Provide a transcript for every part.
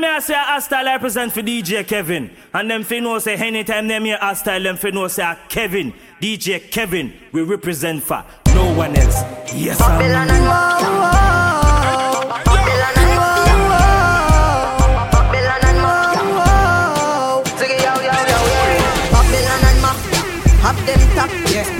me I say a style I present for DJ Kevin. And them fi know say anytime them hear a style, them fi know say Kevin, DJ Kevin, we represent for no one else. Yes, Babylon and more. Babylon and more. Babylon and more. Take it, yo, yo, yo, yo. Babylon and more. Have them tap.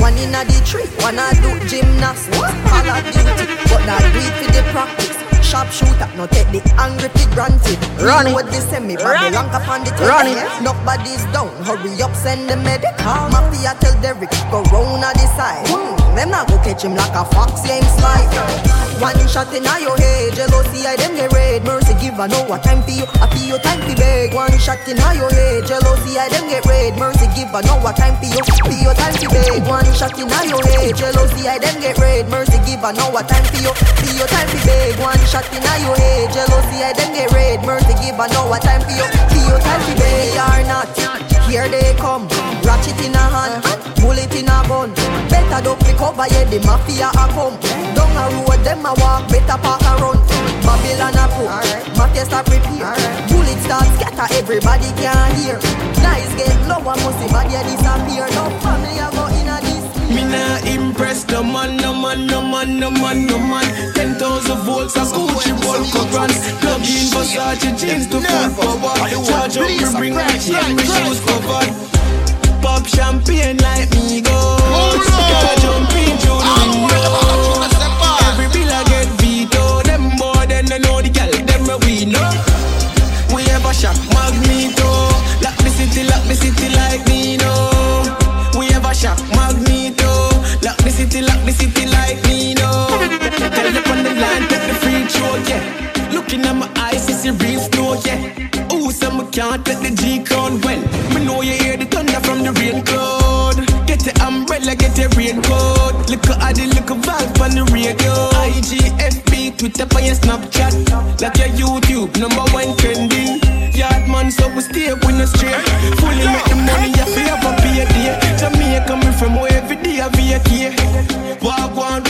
One in a the tree, one a do gymnastics. All a duty, but not do it for the practice. Sharp shooter, no take the angry for granted. Run it. What they send me, Run it. Babylon up on the Run it. Nobody's down, hurry up, send the medic. Mafia tell Derek, go round a the side. Hmm, Them not go catch him like a fox, yeah, him slide. One shot in your head, jealousy, I them get red. Mercy give, I know what time for you, I feel your time to beg. One shot in your head, jealousy, I them get red. Mercy give, I know what time for you, feel your time to beg. One shot in your head, jealousy, I them get red. Mercy give, I know what time for you, feel your time to beg. One shot in a your head, jealousy, I them get red. Mercy give, I know what time for you, feel your time to beg. Or not, here they come, ratchet in a hand, bullet in a gun. Better don't pick over, yeah, the mafia a come. Down a road, them a walk, better park and run. Babylon a put, mafia start prepare. Bullet start scatter, everybody can hear. Nice get low, and must see body a disappear. No family a go in a. Me nah impress no man, no man, no man, no man, no man. Ten thousand volts, a Gucci Volco brand. Plug in Versace jeans to full forward. Charge up, me bring my chain, my shoes covered. Pop champagne like me go. Gotta jump in through the window. Every bill I get veto. Them boy, then they know the gal, them we know. We ever shop Magneto. Lock the city, lock the throw, yeah. Looking at my eyes, it's a real snow, yeah. Ooh, some can't take the G crown well. We know you hear the thunder from the rain cloud. Get the umbrella, get the raincoat. Look at the look of vibe on the radio. IG, FB, Twitter, and your Snapchat. Like your YouTube, number one trending. Yard man, so we stay with no straight. Fully make the money, you feel have a pay day. Jamaica, me from where every day I vacate. Walk one, walk one,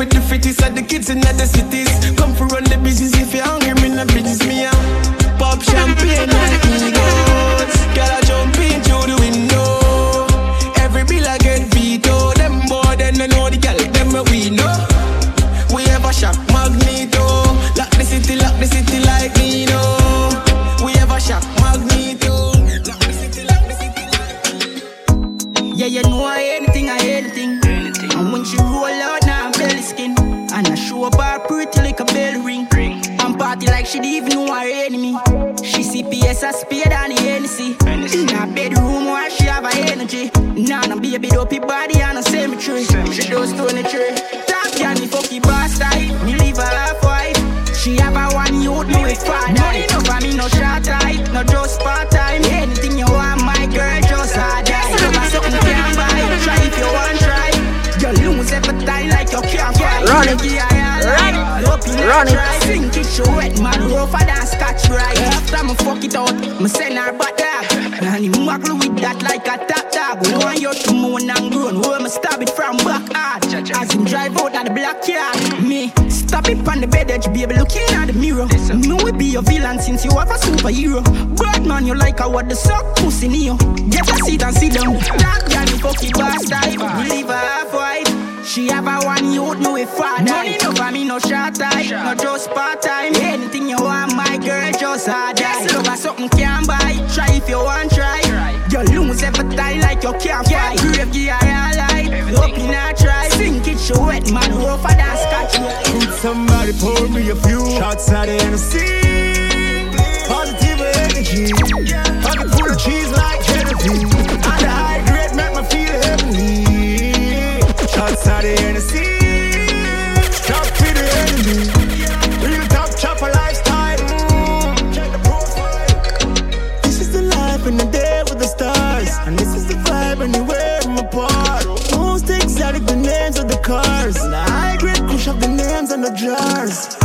For the fittest and the kids in the cities. Come for run the business if you're hungry, me no business right. After me fuck it out, me send her back dog. And he muggle with that like a top dog. We want you to moan and groan, where me stab it from back hard. As him drive out of the black yard, me stop it on the bed edge, baby, looking at the mirror. Me will be your villain since you have a superhero. Bad man, you like a what the suck pussy you. Get a seat and sit down. That girl, me fuck it boss. We leave her half white. She have a one youth, no if I Money no for me, no short type, no just part time. Anything you want, you can't fight. Grave gear, I light. Hope you not try. Sink it, show wet, man, rougher than scotch. Could somebody pour me a few shots out of Hennessy? Positive energy. Pocket full of cheese like Genevieve. And the high grade make me feel heavenly. Shots out of Hennessy. Top is the vibe anywhere I'm apart. Most exotic the names of the cars. The high grade push up the names on the jars.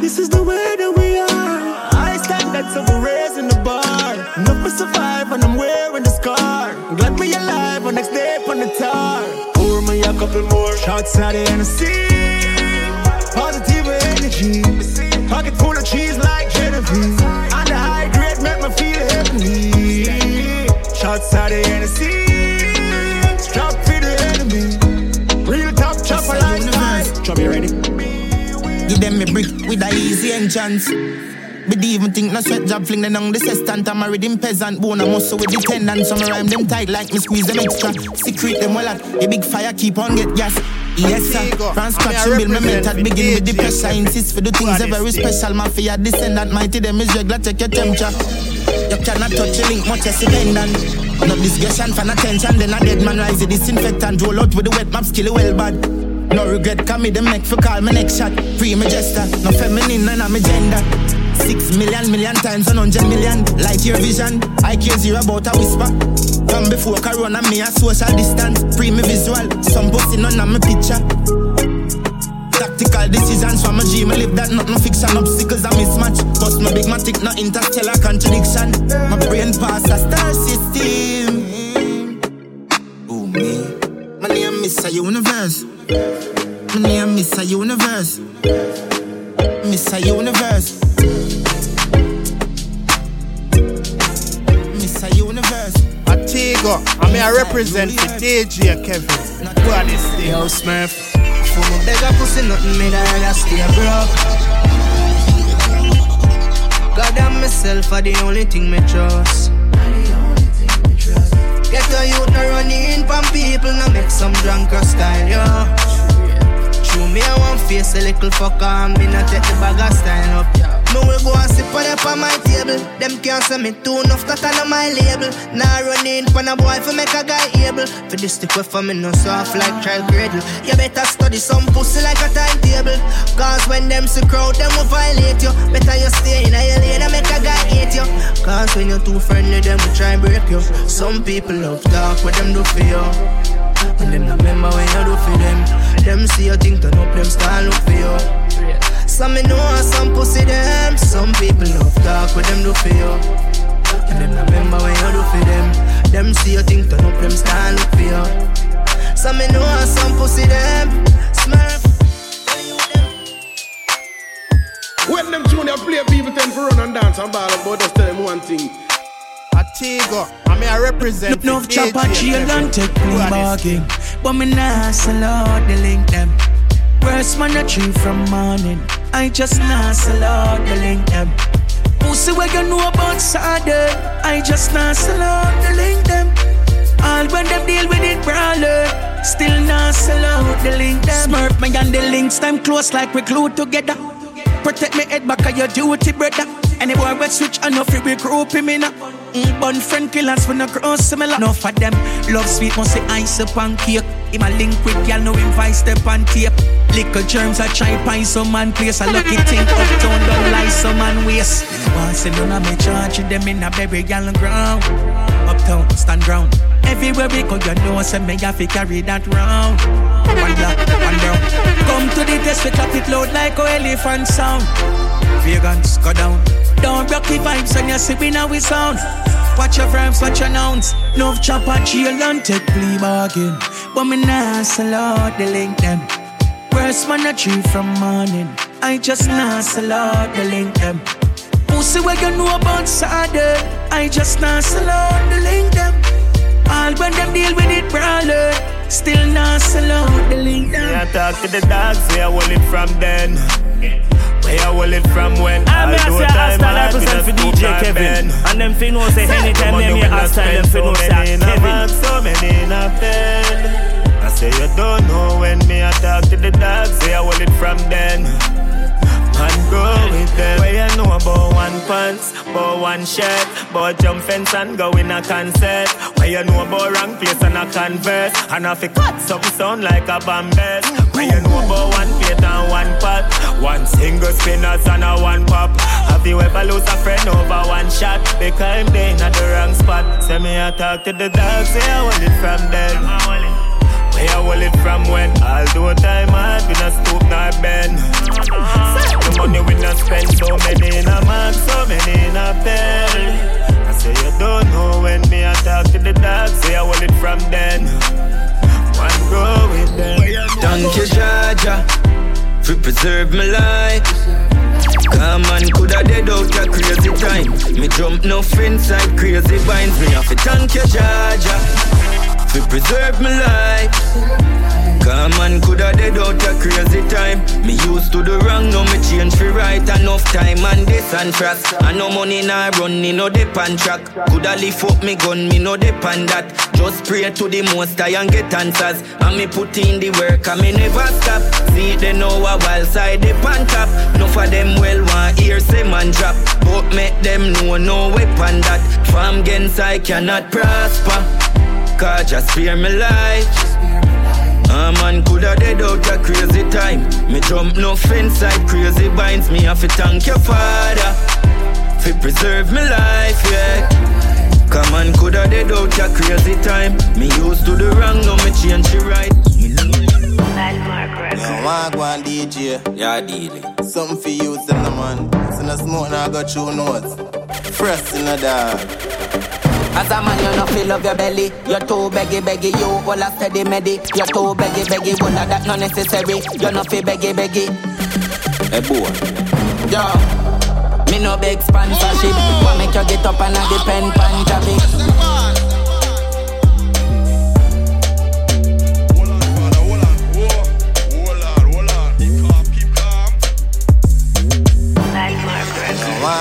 This is the way that we are. I stand that's so we're raising the bar. Enough to survive and I'm wearing the scar. Glad me alive on next day on the tar. Pour me a couple more. Shots at the Hennessy. Positive energy. Pocket full of cheese like Genevieve. And the high grade make me feel heavenly. Shots at the Hennessy. With a easy entrance. But even think no sweat job fling them on the sextant I'm married in peasant bone a muscle with the tendon Some rhyme them tight like me squeeze them extra. Secret them well at a big fire keep on get gas. Yes sir, from scratch and build my method Begin with the pressure, insist for the things are very special. Mafia descendant, mighty them is regular, take your temperature. You cannot touch a link, much as a pendant No discussion, fan attention, then a dead man rise the disinfectant. Roll out with the wet map, skill well bad No regret, come me the neck for call my next shot Free my gesture, no feminine, none of my gender Six million, million times, one hundred million. Light your vision. I care zero about a whisper. From before Corona, me a social distance. Free me visual. Some pussy none of my picture. Tactical decisions from a dream. I live that, not no fiction. Obstacles a mismatch. Bust my big matic, no interstellar contradiction. My brain pass a star system. Oh me, my name is a universe. My name is a universe. Miss a universe. Miss a universe. Atigo, I mean I represent the DJ Kevin. Who are this thing? Yo, Smurf. For my beggar pussy, nothing me that I stay broke. God and myself are the only thing me trust. Youth no running from people, no make some drunker style, yo. Show me I want face a little fucker and me not take the bag of style up, yeah. Me will go and sit on up on my table. Them can't say me too enough that on my label. Now running for a boy for make a guy able. For this stick with for me no soft like child cradle. You better study some pussy like a timetable. Cause when them see crowd, them will violate you. Better you stay in a lane and make a guy hate you. Cause when you're too friendly, them will try and break you. Some people love talk, what them do for you. And them not remember when you do for them. Them see you think turn up, them start look for you. Some me know and some pussy them. Some people love talk with them do for you. And them not remember when you do for them. Them see you think turn up, them start look for you. Some me know and some pussy them. Smurf. When them junior play, people tend to run and dance and ball, but just tell them one thing. Atigo, I mean I represent Look, no chop a chill and take me bargain. But me nah sell out the link them. Worst man a tree from morning. I just nah sell out the link them. Pussy where you know about Saturday. I just nah sell out the link them. All when them deal with it brawler. Still nah sell out the link them. Smurf me and the links time close like we glued together. Protect me head back of your duty, brother. Any boy we switch enough, we group him in a mm, Bun friend killers when no cross similar. Enough of them love sweet, must say ice up and cake. Him a link with y'all, know him vice step on tape. Liquor germs, I try find some man place. A lucky thing uptown, don't lie some man waste. Want say none of me charge them in a baby gal ground. Uptown, stand ground. Everywhere we go, you know, say me have to carry that round. Black, one. Come to the test, we clap it loud like a elephant sound. Vegans, go down. Don't rock the vibes when you see we now we sound. Watch your frames, watch your nouns. Love chop and chill and take plea bargain. But me nah sell out the link them. Worst man a tree from morning. I just nah sell out the link them. Pussy where you know about Saturday. I just nah sell out the link them. All when them deal with it brawler. Still nah sell out the link. Yeah, talk to the dogs, say I hold it from then. Where I hold it from when I'm here say hostile represent for DJ Kevin And them fin know say anytime them here hostile them fin know say Kevin So many in a bed I say you don't know when me I talk to the dogs Say I hold it from then and go with them. Where you know about one pants, about one shirt, about jump fence and go in a concert. Where you know about wrong place and a converse, and if it cuts up sound like a bambus. Where you know about one plate and one pot, one single spinners and a one pop. Have you ever lose a friend over one shot? Because I'm there in the wrong spot. Say me I talk to the dogs, say I hold it from them. Where I hold it from when do time hard, we not stoop nor bend. Money we not spend, so many in a man, so many in a bed. I say you don't know when me I talk to the dogs, say I hold it from then. One go with them. thank you, Jaja, for preserve my life. Come on, coulda dead out a crazy time. Me jump no inside crazy vines. Me have to thank you, Jaja, for preserve my life. Come man coulda dead out a crazy time. Me used to the wrong, now me change for right. Enough time and this and trust. I no money nah run, me no dip on track. Coulda lift up me gun, me no dip on that. Just pray to the most I and get answers. And me put in the work and me never stop. See they know a while side dip on top. No for them well want hear say man drop. But make them know no weapon that. From against I cannot prosper. Cause just spare me life. A man coulda dead out a crazy time. Me jump no fence side crazy binds. Me have to thank your father for preserve me life, yeah. Come on, coulda dead out a crazy time. Me used to the wrong, now me change the right. Yo, Wagwan DJ. Yeah, dealing. Something for you, them the man. Send a smoke now, I got two notes. Fresh in the dark. As a man, you know feel love your belly. You're too beggy, beggy, you all a steady medi. You're too beggy, beggy, well, that not necessary. You're not feel beggy, beggy. Hey, boy. Yo. Me no big sponsorship. What make you get up and I depend on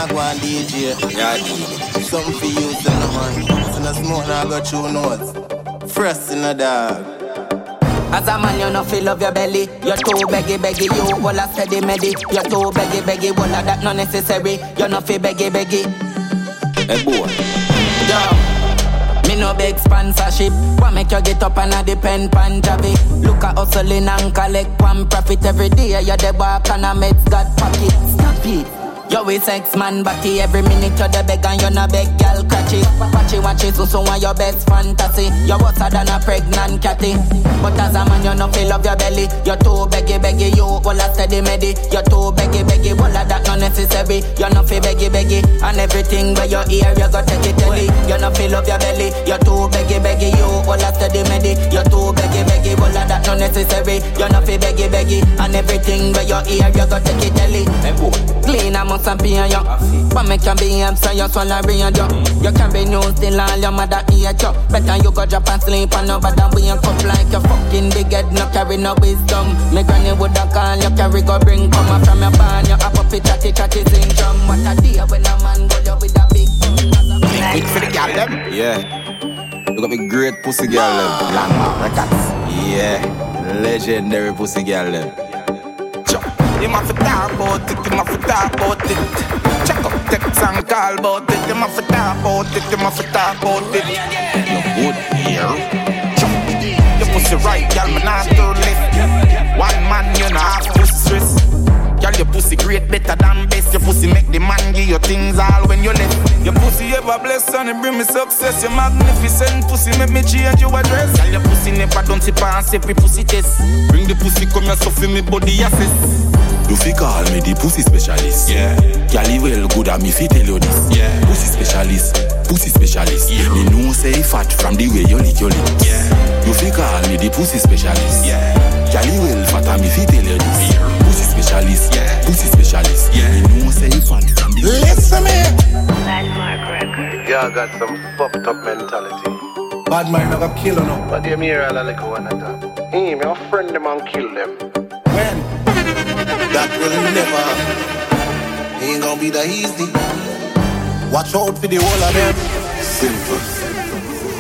Javi? Wagwan DJ. Yeah, DJ. Something for you, tell the man. Send a smoke now, I got two notes. Fresh in the dog. As a man, you know feel love your belly. You're too beggy, beggy, you all a steady medi. You're too beggy, beggy, all of that not necessary. You're not feel beggy, beggy. Hey boy. Yo. Me no big sponsorship. What make you get up and I depend on Javi? Look at hustling and collect one profit every day. You're the back and a meds got pocket. Stop it. You a sex man body every minute you're the beg and you na beg gal catch it. Watch it, watch it, so so want your best fantasy. You're hotter than a pregnant catty. But as a man you no feel love your belly. You're too beggy beggy, you all a steady medi. You're too beggy beggy, all of that not necessary. You're not feel beggy beggy, and everything where you hear you go take it telly. You no feel love your belly. You're too beggy beggy, you all a steady medi. You're too beggy beggy, all of that not necessary. You're not feel beggy beggy, and everything where you hear you go take it telly. Clean I'm must be on you. But me can be him, so you swallow real you. You can be new still all your mother hate you. Better you go drop and sleep and nobody wake up like your fucking big head, no carry no wisdom. Me granny woulda call you, carry go bring come from your barn. You have a pitch chatty chatty sing drum. What a day when a man go you with a big gun. Quick for the gal them. Yeah. You got me great pussy girl them. Landmark records. Yeah. Legendary pussy girl them. You must talk about it, you must talk about it. Check up text and call about it. You must talk about it, you must talk about it. You good here? You pussy right, girl, me not too left. One man, you know have pussy stress. Girl, your pussy great, better than best. Your pussy make the man give you things all when you left. Your pussy ever blessed and it bring me success. Your magnificent pussy make me change your address. Girl, your pussy never done sip and sip pussy test. Bring the pussy come here so feel me body assess. You fi call me the pussy specialist. Yeah. Cali well good at me fi tell you this. Yeah. Pussy specialist, pussy specialist. Yeah. Me know say fat from the way you lick your lips. Yeah. You fi call me the pussy specialist. Yeah. Cali well fat at me fi tell you this. Yeah. Pussy specialist, Yeah. pussy specialist. Yeah. Me know say fat from the way. Listen me. Landmark Records. Y'all got some fucked up mentality. Bad man never kill no. But them here all a little one at that. Hey, me a friend them and kill them. When? That will never happen. Ain't gonna be that easy. Watch out for the whole of them. Simple.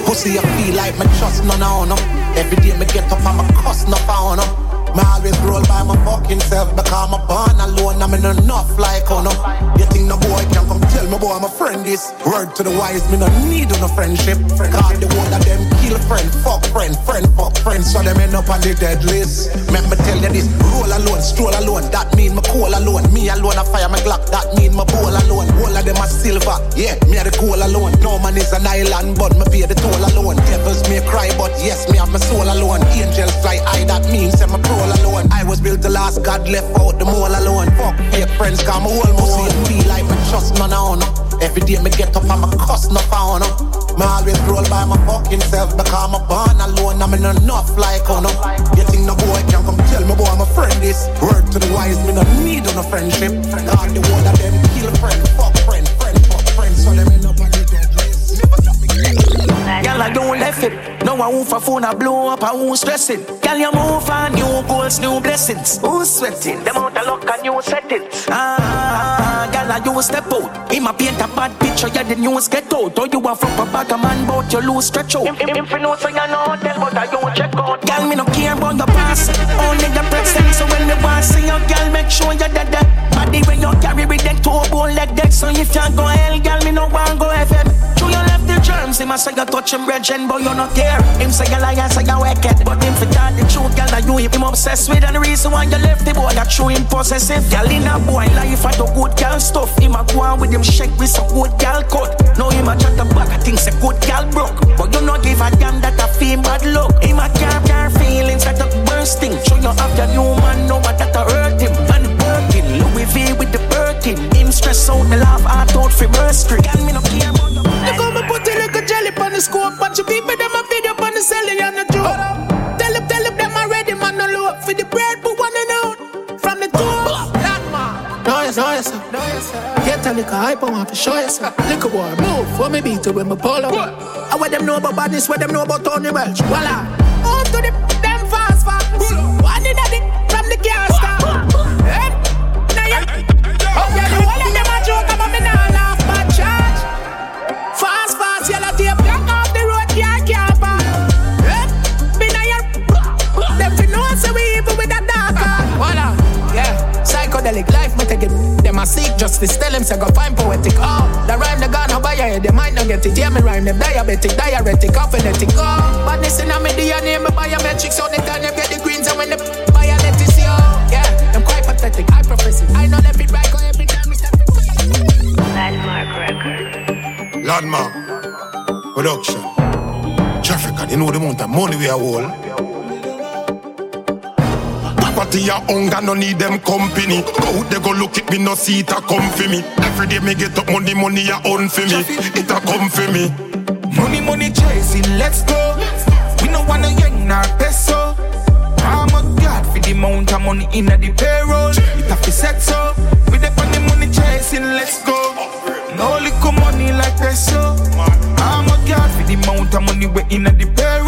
Pussy, I feel like my trust none of no. Every day me get up and me cuss no for no. Me always roll by my fucking self because I'm born alone. I'm in enough like oh no. You think no boy can come tell me boy I'm a friend is. Word to the wise, me no need no friendship. Cause the one of them kill friend, fuck friend, friend fuck friend. So them end up on the dead list. Remember tell you this, roll alone, stroll alone. That mean me cool alone. Me alone I fire my Glock. That mean me bowl alone. All of them are silver. Yeah, me are the goal alone. No man is an island, but me pay the toll alone. Devils may cry, but yes, me have my soul alone. Angels fly high, that means I'm a pro all alone. I was built to last, God left out the mole alone. Fuck, hate friends, come my whole pussy and feel like I trust none on. Every day me get up, I'm a cuss no on. Me always roll by my fucking self because I'm a born alone. I'm in enough like on. You think no boy can come tell me boy I'm a friend this? Word to the wise, me no need no friendship. God, the one of them kill friend, fuck friend. Girl, I don't left it. No, I won't for phone, I blow up, I won't stress it. Girl, you move on, new goals, new blessings. Who's sweating? Them out of luck and new settings. Ah, girl, I you step out. In my paint a bad picture, yeah, the news get out. Or you are from a bag of man, but you lose stretch out. If, if, if you know, so you know, tell but I don't check out. Girl, me no care about your past. Only the present, so when me want see your girl, make sure you're dead. dead. Body when you carry with them two bone leg deck. So if you go hell, girl, me no want go FM. True, you left the germs. A say you touch him, brethren, but you not care. Him say you lie, say you wicked. But him for that, the truth, girl, that you him obsessed with. And the reason why you left the boy, that true him possessive. Girl, in a boy life, I do good girl stuff. Him a go on with him shake with some good girl cut. Now him a chat the back, I think say good girl broke. But you not give a damn that a feel bad luck. Him a care, care feelings that a bursting. Show you have your new man, know what that a hurt him. And working, Louis V with the Birkin. Him stress out, me laugh heart out for mercy. Girl, me no care about the Little hype, I want to show you some. Little boy, move for me beat to when me pull up. I what them know about badness, what them know about Tony Welch. Voila. On to the we are hold. Poverty and hunger, no need them company. Go out they go look at me, no see it a come for me. Every day me get up money, money a own for me. It a come for me. Money, money chasing, let's go. We no want a young nor peso. I'm a god for the amount of money in the payroll. It have to set so. We the money, money chasing, let's go. No little money like peso. I'm a god for the amount of money we in the payroll.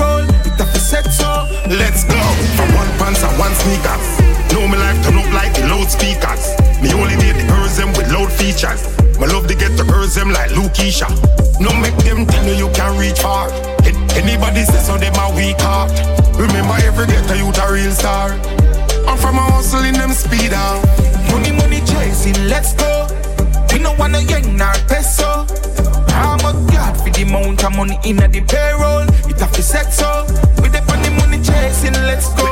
Let's go. From one pants and one sneakers. Know me life turn up like the loudspeakers. Me only date the girls them with loud features. My love to get the girls them like Lukisha. No make them tell you you can reach far. Anybody say so them a weak heart. Remember every ghetto youth a real star. I'm from a hustle in them speed out. Money, money chasing, let's go. We no want a young nor peso. I'm a god for the amount of money in the payroll. It have to set so. We the money, chasing, let's go.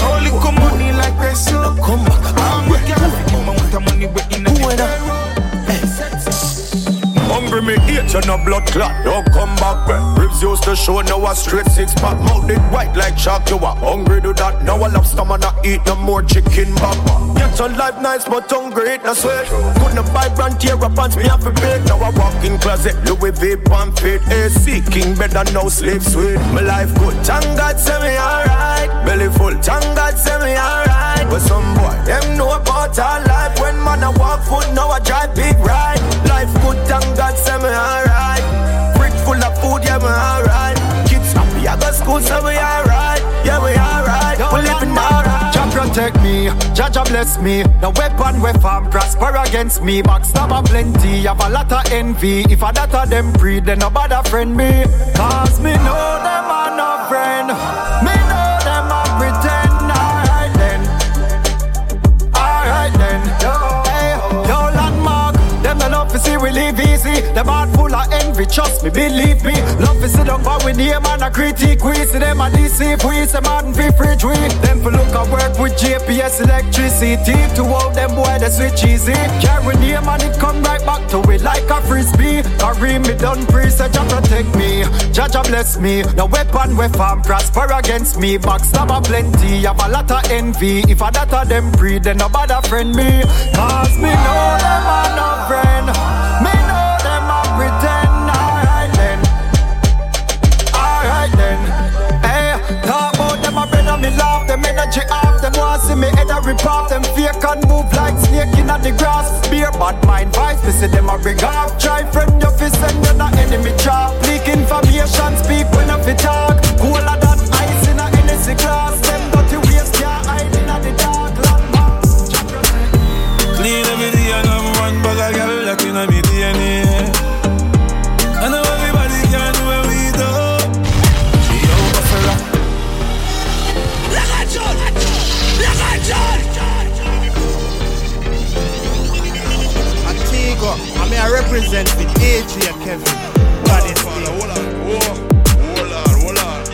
No little money like peso. I'm a for the amount of money we in the payroll. Hungry me eat you no blood clot Don't come back where Ribs used to show now a straight six pack. It white like shark You are hungry do that. Now I love not eat no more chicken back Get your life nice but hungry it no sweat Couldn't buy brand tear up pants me have to bed Now I walk in closet Louis V fit. AC king and now sleep sweet. My life good Thank God say me alright. Belly full Thank God say me alright. But some boy them know about our life. When man I walk foot now I drive big ride school so we alright Yeah we alright We living alright Jah protect me, Jah Jah bless me. The weapon we farm prosper against me. Backstabber plenty, have a lot of envy. If a that of them breed, then nobody friend me. Cause me know them are no we live easy. Them heart full of envy, trust me, believe me. Love to sit down, but we name and a critique. We see them a deceive, we say man fi free tweet. Them for look at work with JPS electricity. To all them boy they switch easy. Carry name and it come right back to it like a frisbee. Carry me done free, say Jah protect me. Jah Jah bless me. No weapon we farm prosper against me. Backstabber plenty, have a lot of envy. If a that them breed, then nobody friend me. Cause me know them are no friend. Laugh, them energy off. Them want see me head a rip off. Them fake and move like snake in the grass. Beer bad mind vibes, me see them a bring off. Try friend your fist and you're not enemy trap. Leak information, speak when I fit talk. Cooler than ice in a Hennessy glass. Them dirty waste can't hide in the dark. Clean every day and have one bag of girl that in me DNA. Look at John! Antigua, I mean I represent the AJ and Kevin. Baddest thing. Hold on, hold on, hold on.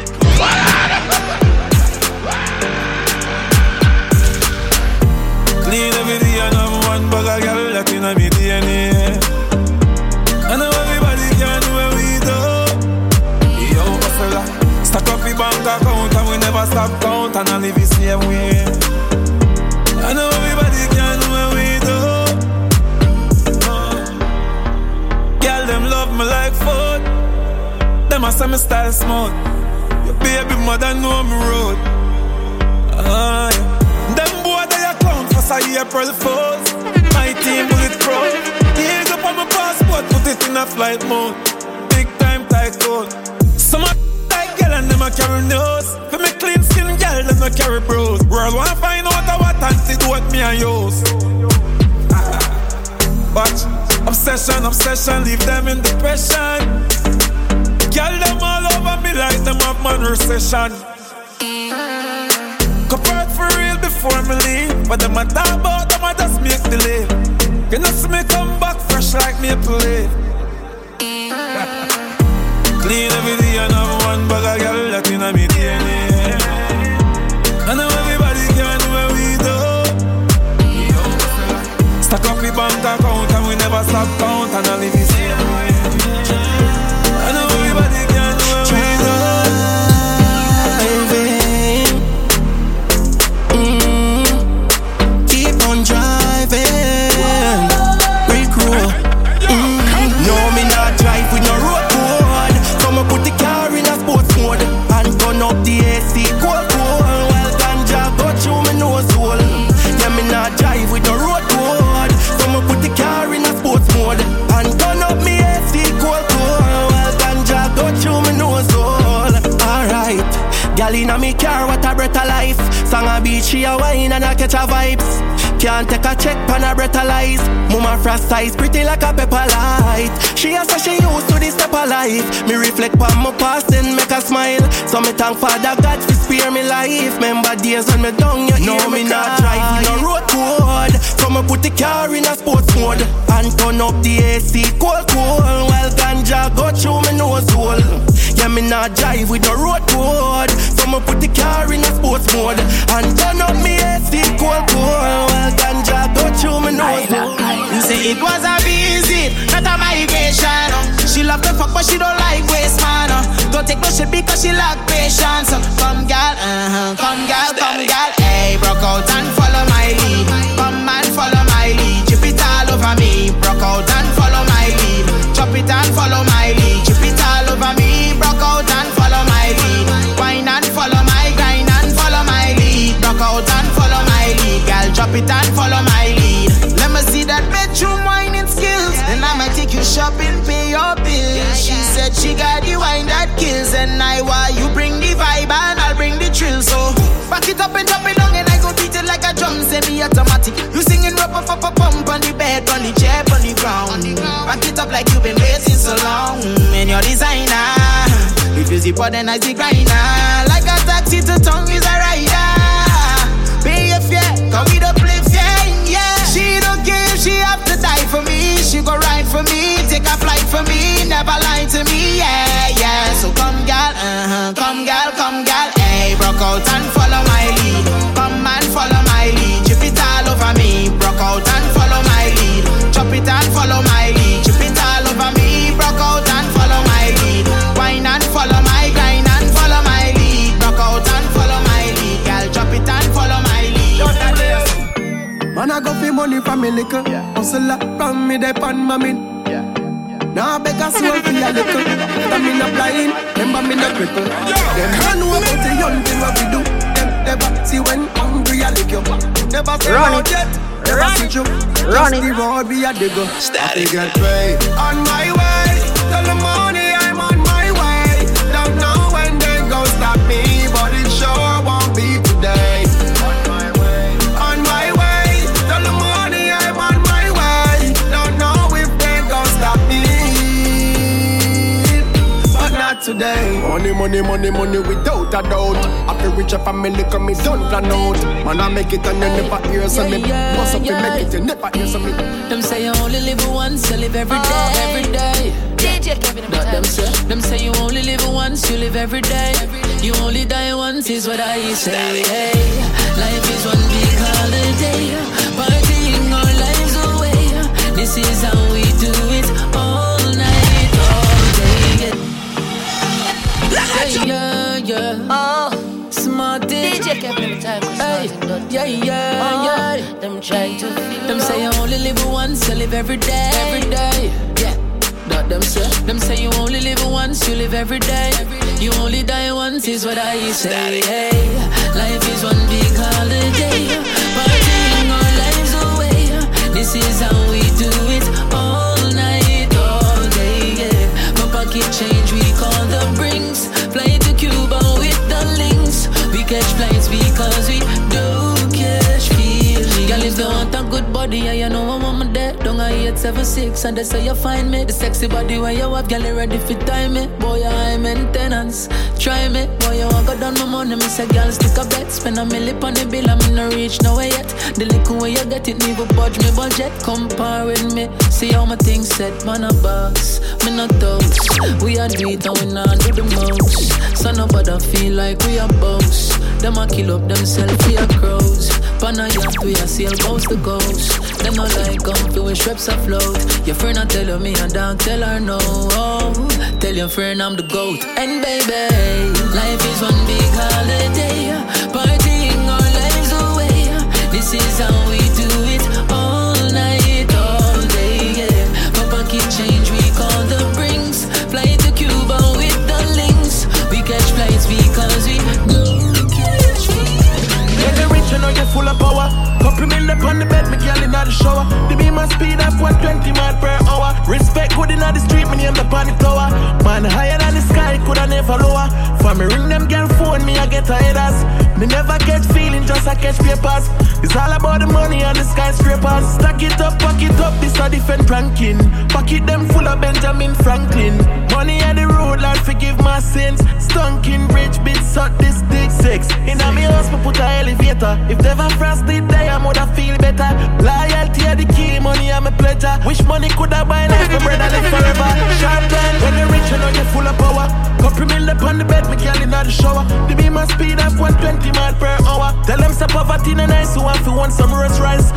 Clean every day and have one bag of girl that in me DNA. I know everybody can do what we do. Yo, Buffalo. Stack up the bank account and we never stop count and I live the same way. I know everybody can do what we do. Girl, them love me like food. Them a say me style smooth. Your baby mother know me road. Ah, yeah. Them boy they a clown for say April Fools. My team bulletproof. Ears up on my passport, put it in a flight mode. Big time tycoon. Some a like girl and them a carry nose. A carry bros. World wanna find out what antidote me and use. But obsession, obsession, leave them in depression. Girl, them all over me like them have man recession. Compared for real before me leave. But them a talk about them a just make leave. You know see me come back fresh like me maple leaf. Clean every day and have one bag of girl that in me Stack up the bank account and we never stop count. And I live breath of life. Song a beach, she a wine and a catch a vibes. Can't take a check pan a lies. Mama frost size, pretty like a pepper light. She has a say she used to this step of life. Me reflect on my past then make her smile. So me thank Father God for spare me life. Remember days when me down, you No, hear me me not drive drive with with no road code. So me put the car in a sports mode and turn up the AC cold cold. While ganja go through me nose hole. Yeah, me not drive with no road code. So me put the car in a sports mode and turn up me AC cold cold. While ganja go through me nose hole. You say it was a visit, not a migration. She love the fuck, but she don't like waste man. uh. Don't take no shit because she lack patience. Come, gal, uh-huh. come, gal, come, gal. Hey, broke out and follow my lead. Come and follow my lead. Chip rap up pump on the bed, on the chair, on the ground. Back it up like you've been waiting so long. And your designer. If you zip then I see grinder. Like a taxi to tongue is a rider. Pay your fare, cause we don't play fair, yeah. She don't care if she have to die for me. She go ride for me, take a flight for me, never lie to me, yeah, yeah. So come, gal, uh-huh, come, gal, come, gal, hey, broke out and follow my lead. Lead, chop it and follow my lead, chip it all over me. Broke out and follow my lead, wine and follow my grind and follow my lead. Broke out and follow my lead, gal, chop it and follow my lead. Man, I go for money from me liquor. Hustle up from me, they pan my min. Now I beg a soul for a little. After me not blind, remember me not cripple. Them man know about the young thing what we do. Them Never see when hungry I lick you. Never say Run no it. yet. Never Run see you. Run Just it. the road we a dig up. Static. get paid. On my way. Tell the money I'm on my way. Don't know when they gon' stop me, but it sure won't be today. On my way. On my way. Tell the money I'm on my way. Don't know if they gon' stop me, but not today. Money, money, money, money without a doubt. After rich a family come me don't plan out. Man, I make it and you never hear so me. Yeah, Bust up, you yeah. make it, you never hear so me. Them say you only live once, you live every day, oh, every day. DJ Kevin That them say, them say you only live once, you live every day. You only die once is what I say. Hey, life is one big holiday, partying our lives away. This is how we do it Oh. Yeah, yeah, yeah. Oh, smart DJ Kevin every time. Hey, yeah, yeah, yeah. Them trying to feel. Them say you only live once, you live every day, every day. Yeah. Not them say, them say you only live once, you live every day. You only die once is what I say. Hey, life is one big holiday, partying our lives away. This is how we do it catch flights because we do catch feelings. Girl, if they want a good body, yeah, you know I'm on dead. Don't I 876 and they say you find me. The sexy body where you have, girl, you ready for time me. Boy, I'm maintenance. Try me, boy, you want go down my money. Me say, girl, stick a bet. Spend a million on the bill, I'm in no reach nowhere yet. The little way you get it, never budge me budget. Compare with me, see how my things set. Man, a boss, me not those. We are do it and we not do the most. So nobody feel like we are boss. Them a kill up themselves for your crows. Pan a yacht, we a sail boats the ghost. Them no like comfy with strips afloat. Your friend a tell you me and dog tell her no. Oh, tell your friend I'm the goat. And baby, life is one big holiday. Partying our lives away. This is how we you're full of power. Couple million on the bed, me girl in the shower. The beam my speed of 120 mile per hour. Respect good in the street, me name the the tower. Man higher than the sky, coulda never lower. For me ring them girl phone, me I get a headers. Me never catch feeling, just I catch papers. It's all about the money and the skyscrapers. Stack it up, pack it up, this a different ranking. Pocket them full of Benjamin Franklin. Money at the road, Lord forgive my sins. Stunking rich bitch, suck this dick six. In a me house, put a elevator. If never frost did die, I woulda feel better. Loyalty are the key, money I'm a pleasure. Wish money coulda buy life, my brother live forever. Sharp plan, when you rich, you know you're full of power. Couple up on the bed, me girl in the shower. The beam my speed of 120 mile per hour. Tell them say poverty no nice, so if you want some roast rice.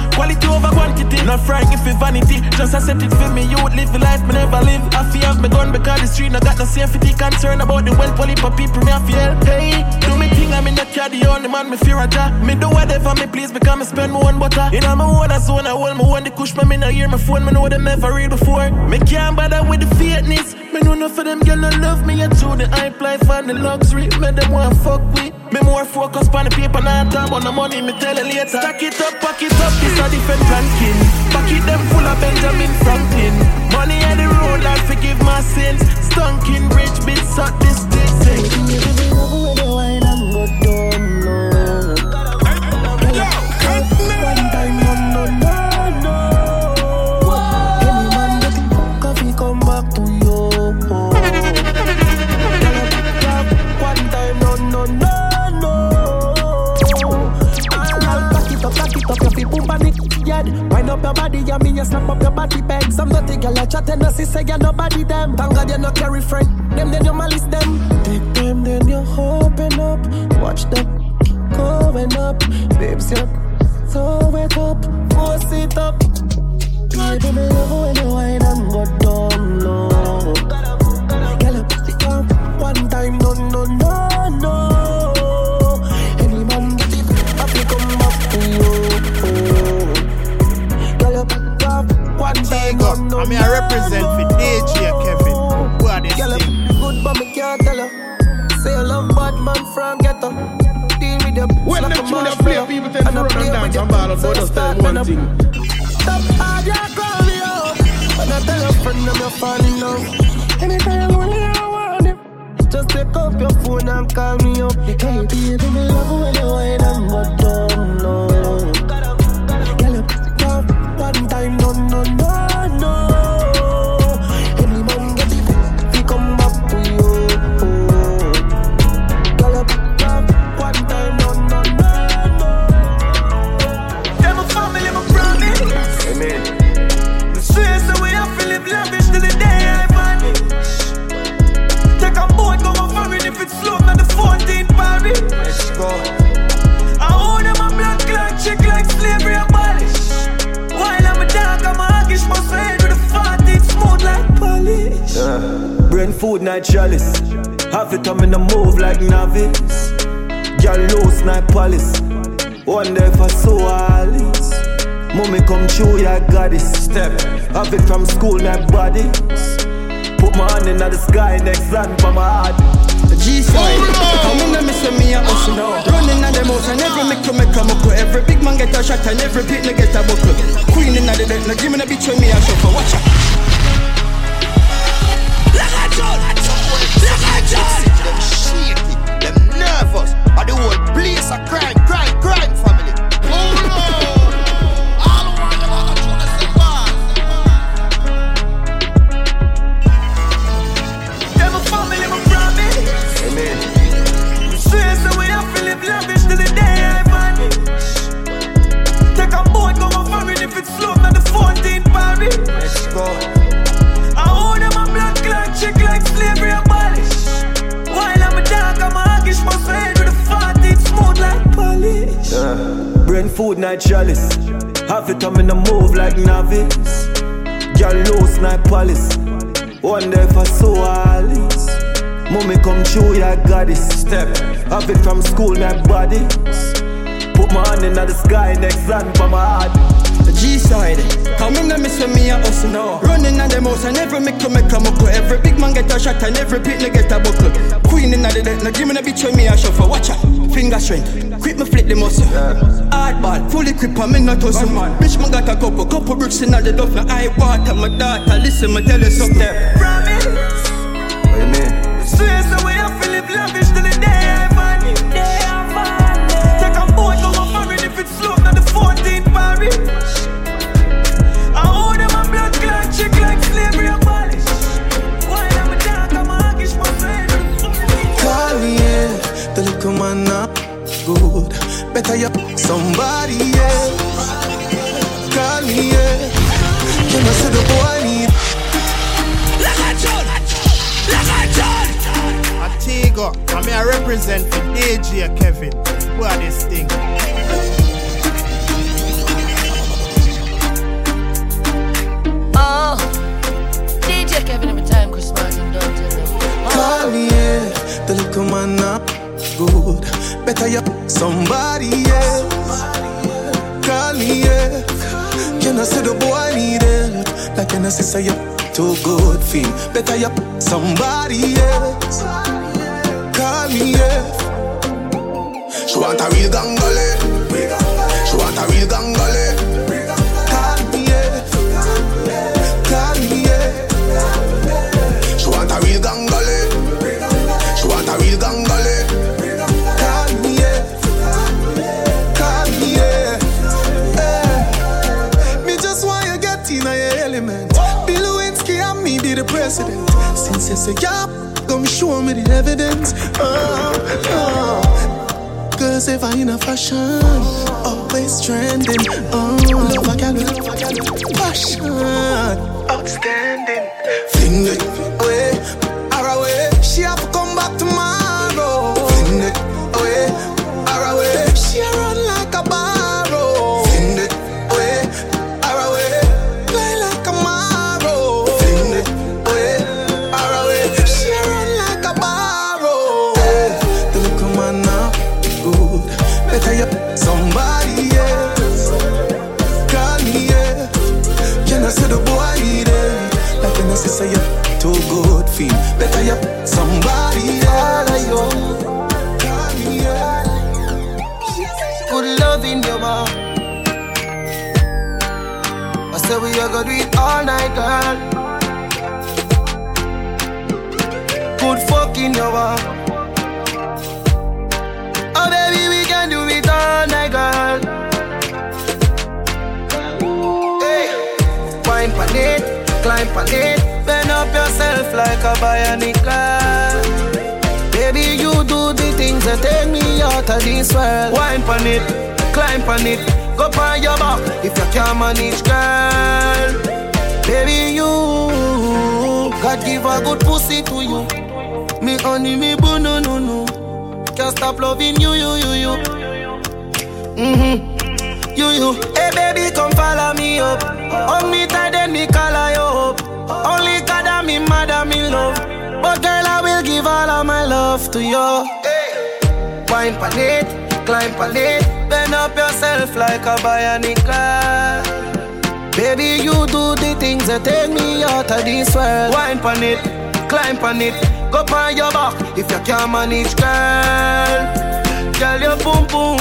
It vanity. Just accept it for me, you would live the life me never live. I fear have me gun because the street no got no safety concern about the wealth, poly for people me I feel. Hey, do me thing, I'm in the car, the only man me fear a job. Me do whatever me please because me spend my own butter. In my own zone, I hold my own the kush, me me no hear my phone, me know them never read before. Me can't bother with the fakeness. Me know enough of them girl no love me, and through the hype life and the luxury. Me them want fuck with. Me more focus on the paper, not on the money. Me tell you later. Stack it up, pack it up, this a different ranking. Pocket them full of Benjamin Franklin. Money on the road, Lord forgive my sins. Stunking rich bitch, suck this dick boom on it, yeah. Wind up your body, yeah, me, you snap up your body bag. Some dirty girl, I chat and I see say you nobody them. Thank God you no carry friend, them then you malice them. Take them, then you open up, watch them going up, babes, you're so wet up, force it up. Baby, me love when you wine and go down low. Girl, it up one time, no, no, no, no. Up one time, no, no, I mean, I represent for DJ Kevin. Who are this Girl, good, but me can't tell her. Say I love bad man from ghetto. Deal with the When and dance and ball about just tell them one thing. Stop hard, you call me up. And I tell your friend I'm your fan enough. Anytime only I want it. Just pick up your phone and call me up. Because you baby, me love when you wine and butt down low. No, no. Food, night chalice. Have it, I'm in the move like novice. Girl, low snipe palace. Wonder if I saw all Alice. Mommy come true, yeah, this step. Have it from school, my body. Put my hand in the sky, next land for my heart. G-side, come in and miss me a hustle Running at the mouth and every make to make a muckle Every big man get a shot and every pit get a buckle Queen in the deck, now give me the bitch when me a shuffle Watch out Food, night chalice. Have it, I'm in move like novice. Girl, low snipe palace. Wonder if I saw Alice. Mommy come true, yeah, this step. Have it from school, my body. Put my hand in the sky, next land for my heart. G-side, come in and miss when me a hustle now Running at the mouth and every make to make a muckle Every big man get a shot and every pit get a buckle Queen in the deck, now give me the bitch when me a shuffle Watch out, finger strength, quick me flip the muscle Hardball, fully grip and me not hustle Bitch man got a couple, couple bricks in the duff Now I water my daughter, listen me tell you something Promise. Amen. Swear so we have to live lavish till the day I vanish. Take a boat, go on foreign if it's slow, not the 14th Paris. I own them a blood clot chick like slavery abolish. While I'm a dark, I'm a hoggish, must head with a Call me, yeah. The little man not good. Better you somebody else. Call me, yeah. Can I say the boy need? Antigua, I mean I represent for DJ Kevin. What this thing? Oh, DJ Kevin every time Chris Martin don't tell them. Call me, yeah. The little man not good. Better you somebody else. Call me, yeah. Can I say the boy need help? Like can I say say you too good feel? Better you somebody else. Call me, yeah. She want a real gangale. She want a real gangale. Since you say yeah, come show me the evidence. Oh, oh. Cause if I in a fashion, always trending. Oh, love a gal with passion, outstanding. Fling it away, her gonna do it all night, girl. Good fucking you more. Oh baby, we can do it all night, girl. Hey, wine pan it, climb pan it, bend up yourself like a bionic girl. Baby, you do the things that take me out of this world. Wine pan it, climb on it, go on your back if you can't manage, girl. Baby, you God give a good pussy to you. Me honey, me boo, no, no, no. Can't stop loving you, you, you, you. Mm-hmm. You, you. Hey, baby, come follow me up. On me tight, then me color you up. Only God and me and me love. But girl, I will give all of my love to you. Hey. Wine it, climb bend up yourself like a bionic. Baby, you do the things that take me out of this world. Wine pan it, climb pan it, go on your back if you can't manage, girl. Girl, your boom boom.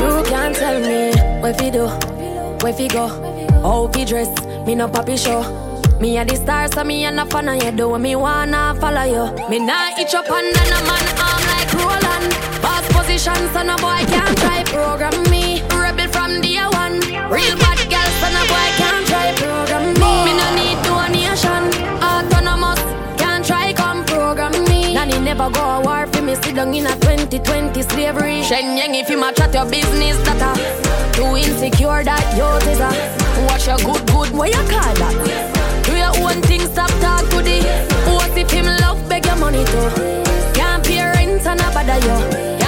You can't tell me what fi do, where fi go, how fi dress. Me no poppy show. Me a the star, so me a no fan of you. Do what me wanna follow you. Me nah itch up under no man position, so no boy can't try program me. Rebel from day one. Real bad girl, so no boy can't try program me. Me no need donation. Autonomous, can't try come program me. Nanny never go a war for me. Sit down in a 2020 slavery. Shenyang if you ma chat your business, that a too insecure that yours is a. Wash your good good, what you call that? Do your own thing, stop talk to the What if him love, beg your money too Can't pay rent and a bother you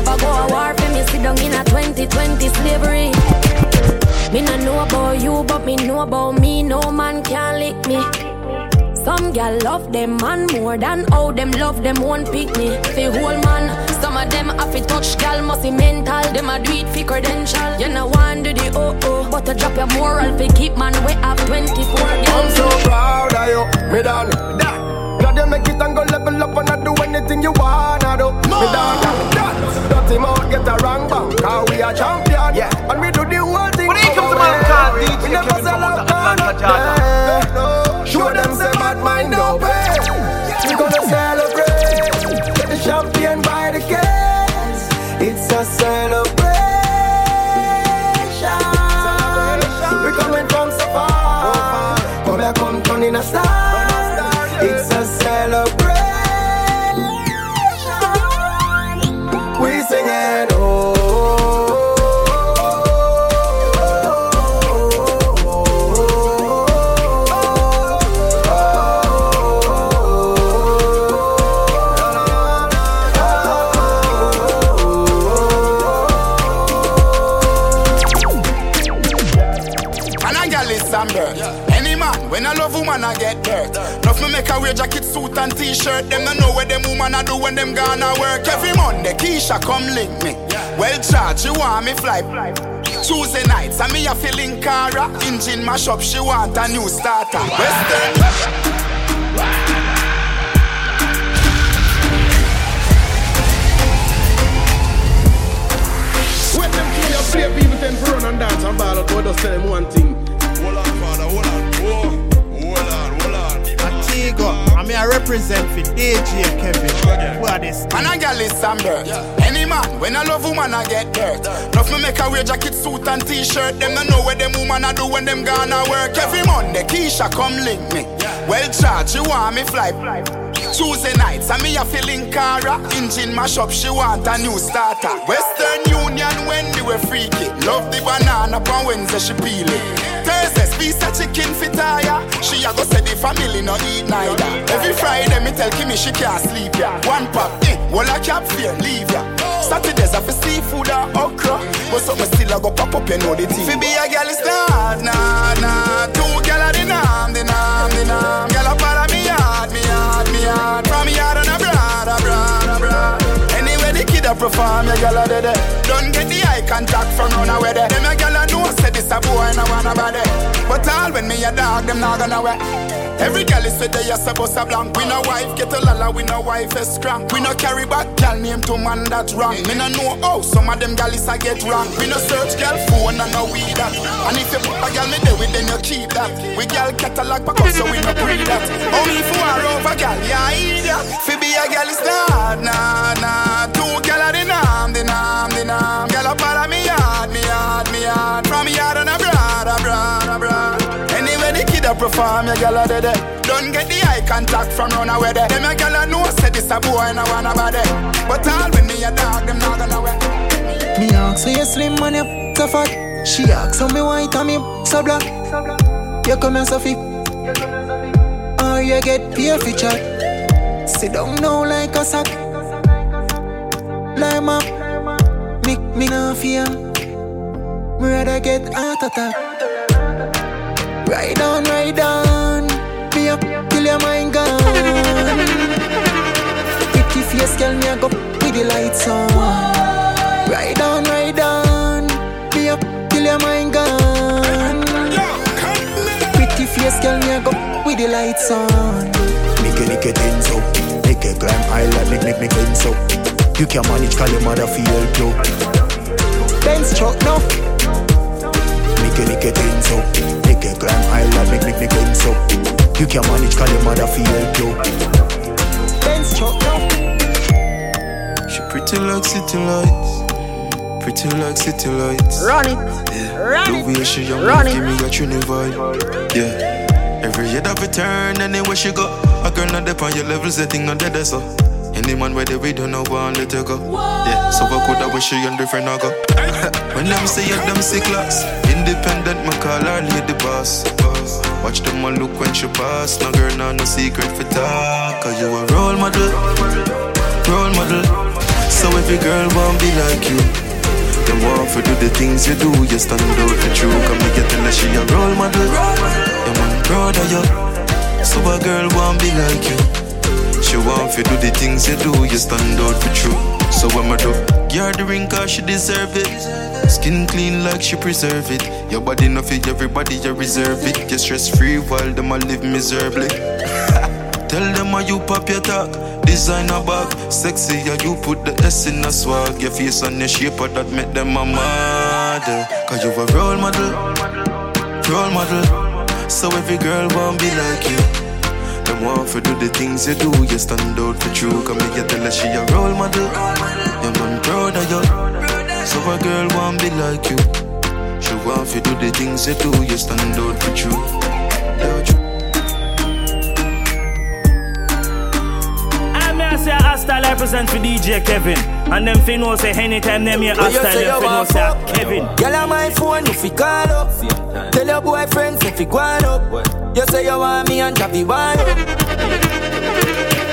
never go a war for me Sit down in a 2020 slavery Me no know about you, but me know about me No man can lick me some gal love them man more than how them love them one pick me. The whole man, some of them have to touch gal must be mental. Them a do it for credential. You know one do the oh oh, but to drop your moral fi keep man we have 24 I'm so proud of you, me done. Glad you make it and go level up I do anything you wanna do. Me done, that. Dirty mouth get a wrong bang, cause we are champion. Yeah. And we do the whole thing. When it comes to man called DJ, sell out Atlanta, no. Show them say bad mind up, hey. We gonna celebrate. Get the champagne by the case. It's a celebration. And t-shirt. Them don't know what them woman I do when them gonna work. Every Monday, Keisha come link me. Well charged, she want me fly. Tuesday nights, and me a feeling Cara. Engine mash up, she want a new starter. Western. Play, people to run and dance and ball out, but just tell them one thing. Antigua, I represent for DJ Kevin. What this? And a girl is some dirt. Any man, when I love woman, I get dirt. Enough me make a wear jacket, suit and t-shirt. Them don't know what them woman I do when them gonna work. Every Monday, Keisha come link me. Well charged, she want me fly. Tuesday nights, and me a feeling Cara. Engine mash up, she want a new starter. Western Union, Wendy we freaky. Love the banana, on Wednesday she peel it. Thursdays, of chicken fit tire. She a go say the family no eat neither. Every Friday, me tell Kimmy she can't sleep ya. One pop, eh, well I cap fear, leave ya. Saturdays I for seafood or okra. But something still I go pop up, you know the thing. Fi be a girl is not, nah, nah. Two girl a the nam, the nam, the nam. Girl a follow me hard, me hard, me hard. From me hard and a broad, a broad. Anyway the kid a perform, your girl a dead. Don't get the eye contact from run away there. Them a girl a know this a boy no wanna body. But all when me a dog, them not gonna wear. Every gal is say they a bust a blank. We no wife get a lala, we no wife is strong. We no carry back gal name to man that wrong. Me no know how some of them is a get wrong. We no search gal phone and no we that. And if you put a gal me there with then you keep that. We gal catalog pack up so we no pre that. Oh, if you are over gal, yeah, idiot. Fi be a gal is not, nah, nah. Two gal are the perform, your gal a dead. Eh. Don't get the eye contact from run away there. Them a gal a know say this a boy and I wanna body. But all when me a dog, them not gonna wet. Me ask so you slim man you so fat. She ask so me white and me so black. You come here so fit. Or you get peer for chat. Sit down now like a sack. Line up. Me, me no fear. Me rather get heart attack. Ride on, ride on. Me up till your mind gone. Pretty face, girl, me a go with the lights on. Ride on, ride on. Me up till your mind gone. Pretty face, girl, me a go with the lights on. Make it, make it ends up. Make it climb island, make, make, make ends up. You can manage, call your mother help you. Benz truck, no. Make it, make it ends up. Make it climb island, ends up. You can manage, call your mother for help you. Benz truck, no. She pretty like city lights. Pretty like city lights. Run it. Yeah. Run the way she young, Run give it. me a trini vibe. Yeah. Every year that we turn, anywhere she go, a girl not dep on your level, setting on dead so. Any man where they we don't know one let her go. Yeah, so I could have wish she on different I go. when them say you them sick class, independent, my call her lady boss. Watch them all look when she pass. No girl, nah, no secret for talk. Cause you a role model, role model. So every girl want be like you. Them want for do the things you do, you stand out for true. Come me get tell her she a role model. Yeah, man, proud of you. So a girl want be like you. She want for do the things you do, you stand out for true. So what me do? Give her the ring cause she deserve it. Skin clean like she preserve it. Your body no fit everybody, you reserve it. You stress free while them a live miserably. Tell them how you pop your talk. Designer bag, sexy, yeah, you put the S in the swag. Your face and your shape, that make them a model. Cause you a role model, role model. So every girl want be like you. Them want for do the things you do, you stand out for true. Come here, tell her she a role model. Yeah, man, proud of you. So a girl want be like you. She want for do the things you do, you stand out for true. I may I say a style represent for DJ Kevin. And them fin know say anytime them hear a What you say them fin know say? Kevin. Girl on my phone, if you call up. Tell your boyfriend if you go up. You say you want me and Javi one up.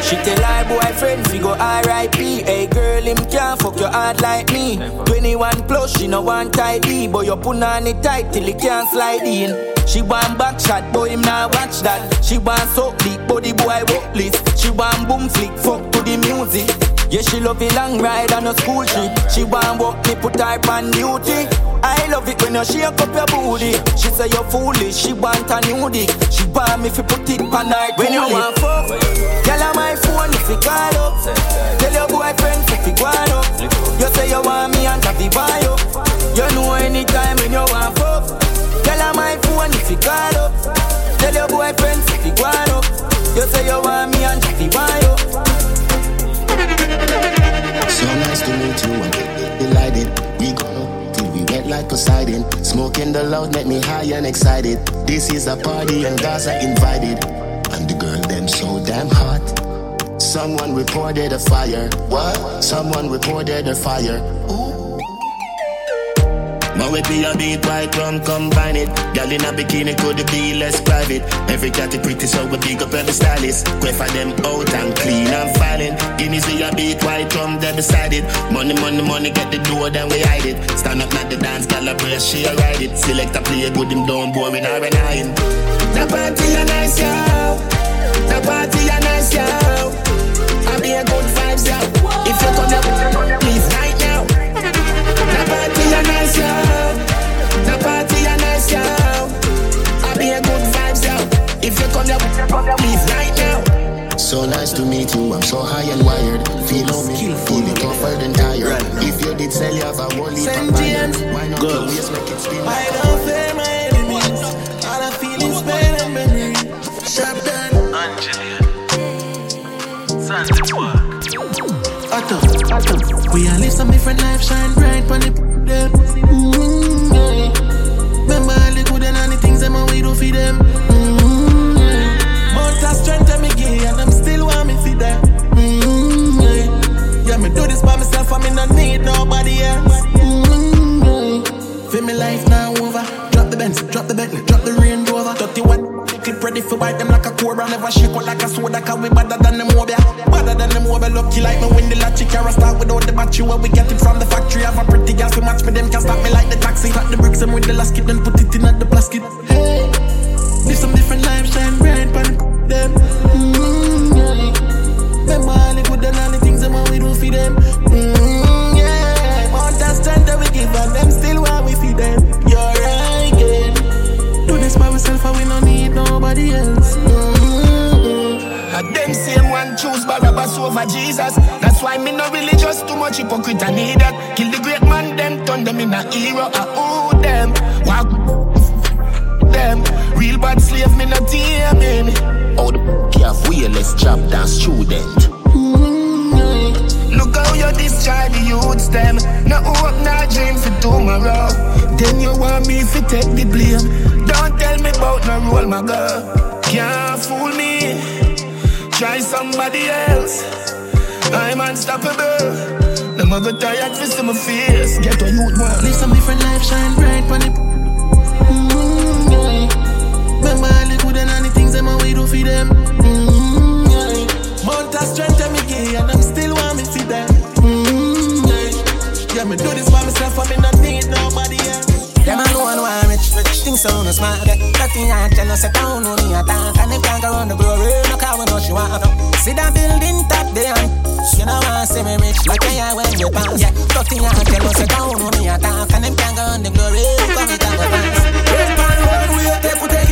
She tell her boyfriend you go R.I.P. Hey girl, him can't fuck your heart like me. 21 plus, she no want tidy. But you put on it tight till it can't slide in. She want back shot, boy, him not watch that. She want suck deep, body boy walk list. She want boom flick, fuck to the music. Yeah, she love a long ride on a school trip. She want walk me, put her on duty. I love it when you shake up your booty. She say you're foolish, she want a new dick. She want me if you put it on her When you want fuck, tell her my phone if you call up. Tell your boyfriend if you go up. You say you want me and Javi buy up. You know anytime when you want fuck. Tell her my phone if you call up. Tell your boyfriend if you go up. You say you want me and Javi buy up. So nice to meet you, I'm delighted. We go till we wet like Poseidon. Smoking the loud make me high and excited. This is a party and Gaza invited. And the girl them so damn hot. Someone reported a fire. What? Someone reported a fire. Now with me a beat white rum combine it. Girl in a bikini could be less private. Every cat is pretty so we big up every stylist. Quay for them out and clean and filing. Guineas we a beat white rum they beside it. Money money money get the door then we hide it. Stand up not the dance girl a brace she a ride it. Select a play good him down boring or an iron The party a nice yo. The party a nice yo. I be a good vibes yo. If you come here the party nice. I good vibes. If you come right now. So nice to meet you. I'm so high and wired. Feel on me, feel it tougher than tired. Right if you did sell, you have a whole heap of Why not Girls. I don't We all live some different life, shine bright on the them. Mm-hmm, yeah. Remember all the good and all the things them we do for them. Mm-hmm, yeah. Mount of strength and me gay and them still want me for them. Mm-hmm, yeah. yeah, me do this by myself and me not need nobody else. Mm-hmm, yeah. Feel me life now over. Drop the Benz, drop the Bentley, drop the Range Rover. Dirty what? Clip ready for bite them like a cobra. Never shake out like a soda, cause we better than them mobile. Better than them mobile. Lucky like me when the latchy carry start without the battery. Where we get it from the factory. Have a pretty girl to match me, them can stop me like the taxi. Cut the bricks and with the last then put it in at the plastic. Hey, live some different life, shine bright, pan them. Mm-hmm. Remember all the good and all the things them what we do for them. Mm-hmm, over Jesus. That's why me no religious, too much hypocrite I need that. Kill the great man, them turn them in a hero. I owe them. Walk them. Real bad slave, me not taming. Oh, the calf wheelless job down student. Look how you discharge the youths them. No hope, no dream for tomorrow. Then you want me to take the blame. Don't tell me about no role, my girl. Can't fool me. Try somebody else. I'm unstoppable. Them a tired for see my face. Get a youth one. Live some different life, shine bright on it. Mm-hmm, yeah. Remember all the good and all the things them and we do for them. Mm-hmm, yeah. Mount of strength and me gay and them still want me for them. Mm-hmm, yeah. yeah, me do this so no smart. Nothing I tell us, I don't know me attack. And if can't go around the glory, no car know she want. See that building top there, you know I see me rich. Like I when we pass. Yeah, nothing I tell us, I don't know me attack. And if can't go around the glory, come it and go pass. On.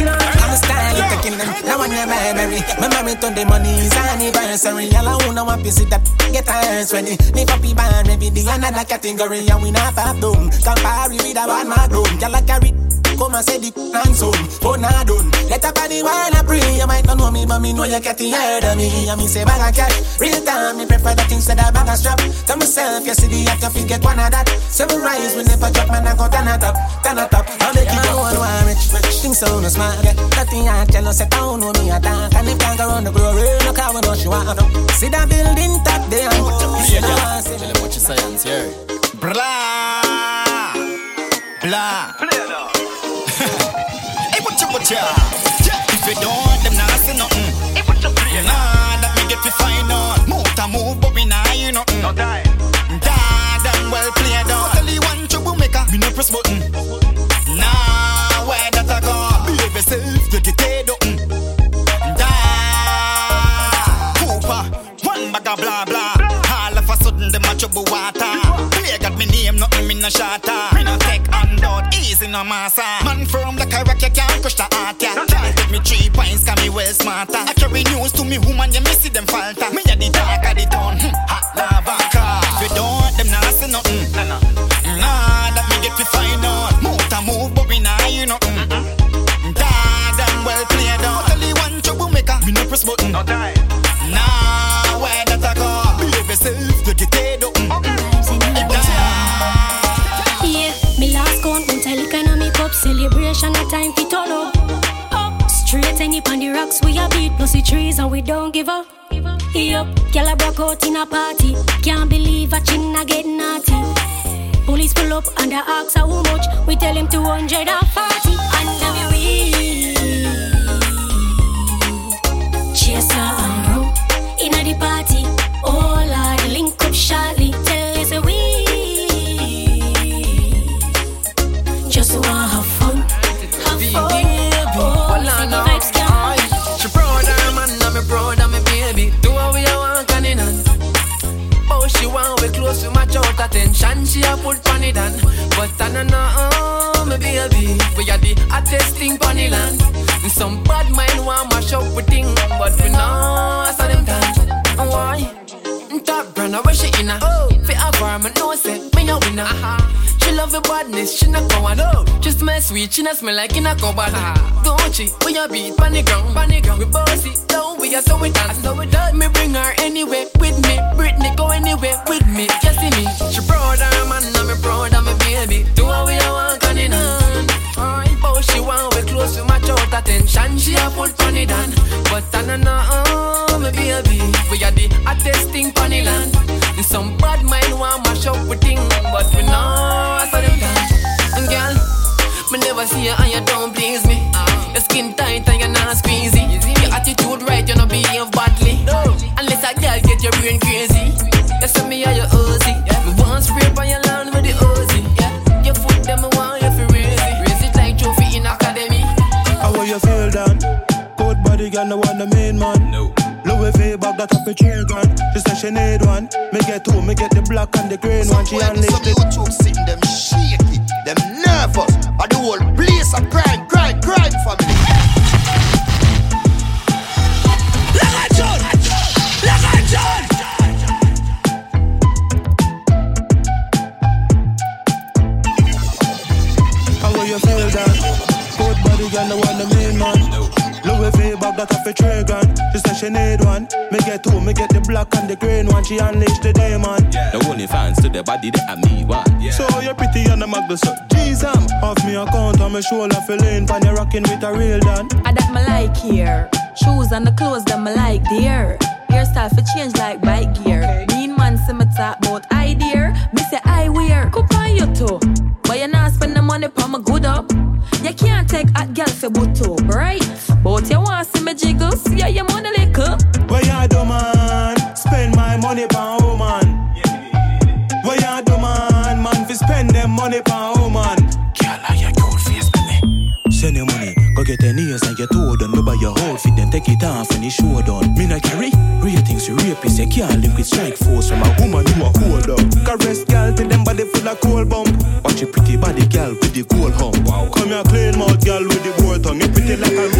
I'm style, you taking them. Now when you buy me, my mommy to the money is anniversary. All I wanna want that get hers ready. Live up band, maybe the another category, and we not pop down. Compare with a bad man. Girl, I carry Come and say the and soon, oh nah done. Let up body while I pray. You might not know me, but me know you getting heard of me. And me say bag of cash. Real time, me prefer the things that instead of bag of strap. Tell myself, you see the act, you get one of that. Seven rise, we never drop, man, I go turn it up Turn it up, I'll make it go one one rich, rich. Things so no smart, yeah. Nothing I tell us, I don't know me attack And if can't go around the glory, no car, we know she want See that building top there Yeah, yeah, tell them what you science, yeah. Blah. Blah What you, If you don't want them, nah, say nothing. You, you nah, that me get to find out Move to move, but we nah hear nothing. No die Da, damn well played out Only one troublemaker, me no press button. Nah, where that I go? Behave yourself, you get paid up. Da, Cooper One bag of blah blah. All of a sudden, them a trouble water. Play got me name, nothing me no shatter Me no take handout, easy no massa Man from the rock, you can't crush the heart, yeah. Can't take me three points, cause me well smarter. I carry news to me woman, you me see them falter. Me give up. Yup, girl I broke out in a party. Can't believe a chin I get naughty. Police pull up and I ask how much. We tell him 200 attention she a put on it and But I don't know, oh, my baby We are the hottest thing on the land Some bad mind want mash up with things, But we know, so them time Why? Top brand, I wish she in a oh. Fit a farm, I know, say, me a winner uh-huh love the badness, she not go no. Just my sweet, she not smell like in a cupboard. Don't she? We a beat pan the ground, pan the ground. We bossy, down we are so we dance, so we dance. Me bring her anywhere with me. Britney go anywhere with me. You see me? She of her man, me proud of me baby. Do what we want, can it on. Alright, she want we close to match out attention. She a on it on, but I know no, me baby. We are the hottest thing the land. Some bad mind want mash up with thing, but we know I saw them done. Girl, me never see you and you don't please me. Your skin tight and you're not squeezy. Your attitude right, you not behave badly. Unless a girl get your brain crazy. You send me are your Girl, no one the main man. No. Louis V bag that up a three grand. She said she need one. Me get two, me get the black and the green one. She it. Some sitting them shaky, them nervous. And the whole place a Louis V bag that up a three grand. She said she need one. Me get two, me get the black and the green one. She unleash the demon. The only fans to the body that I me one. So you're pretty and the magda so Jeez, I'm um, off me account on my shoulder feeling Pan you rocking with a real dan I that me like here. Shoes and the clothes that me like there. Hairstyle for change like bike gear. Mean man see me talk about idea. Me say I wear. Coop on you too. But you not spend the money for my good up. You can't take hot girl for boot too, right? But you want to see me jiggles? Yeah, your money little. What you do man? Spend my money pan woman What you do man? Man fi spend them money pan woman Girl, are you cool face me? Send your money, go get your nails and your toe done. Me buy your outfit, then take it off and the show done. Me not carry ratings, you rapist, you can't link with strike force from a woman you a hold up. Caress girl till them body full of cold bump. Watch your pretty body girl with the gold hump. Wow. Come here clean mouth girl with the board tongue. You pretty like a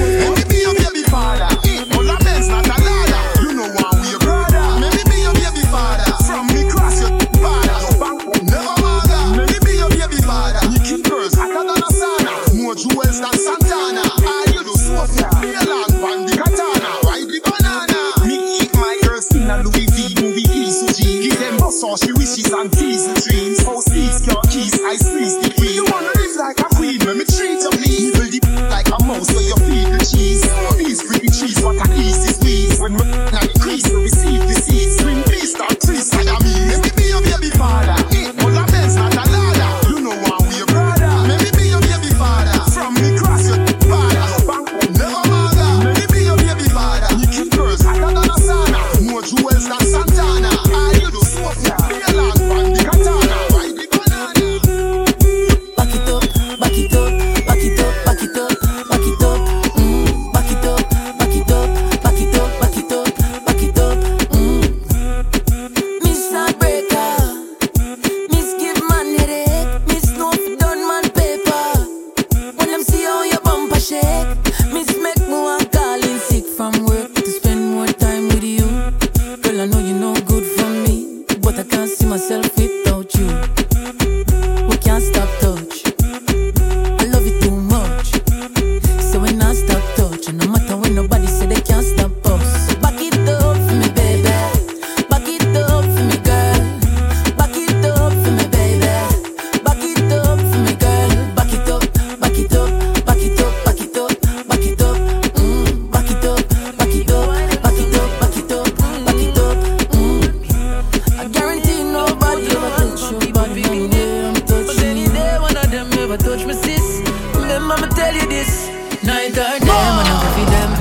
this. Night or day, man, I go feed them.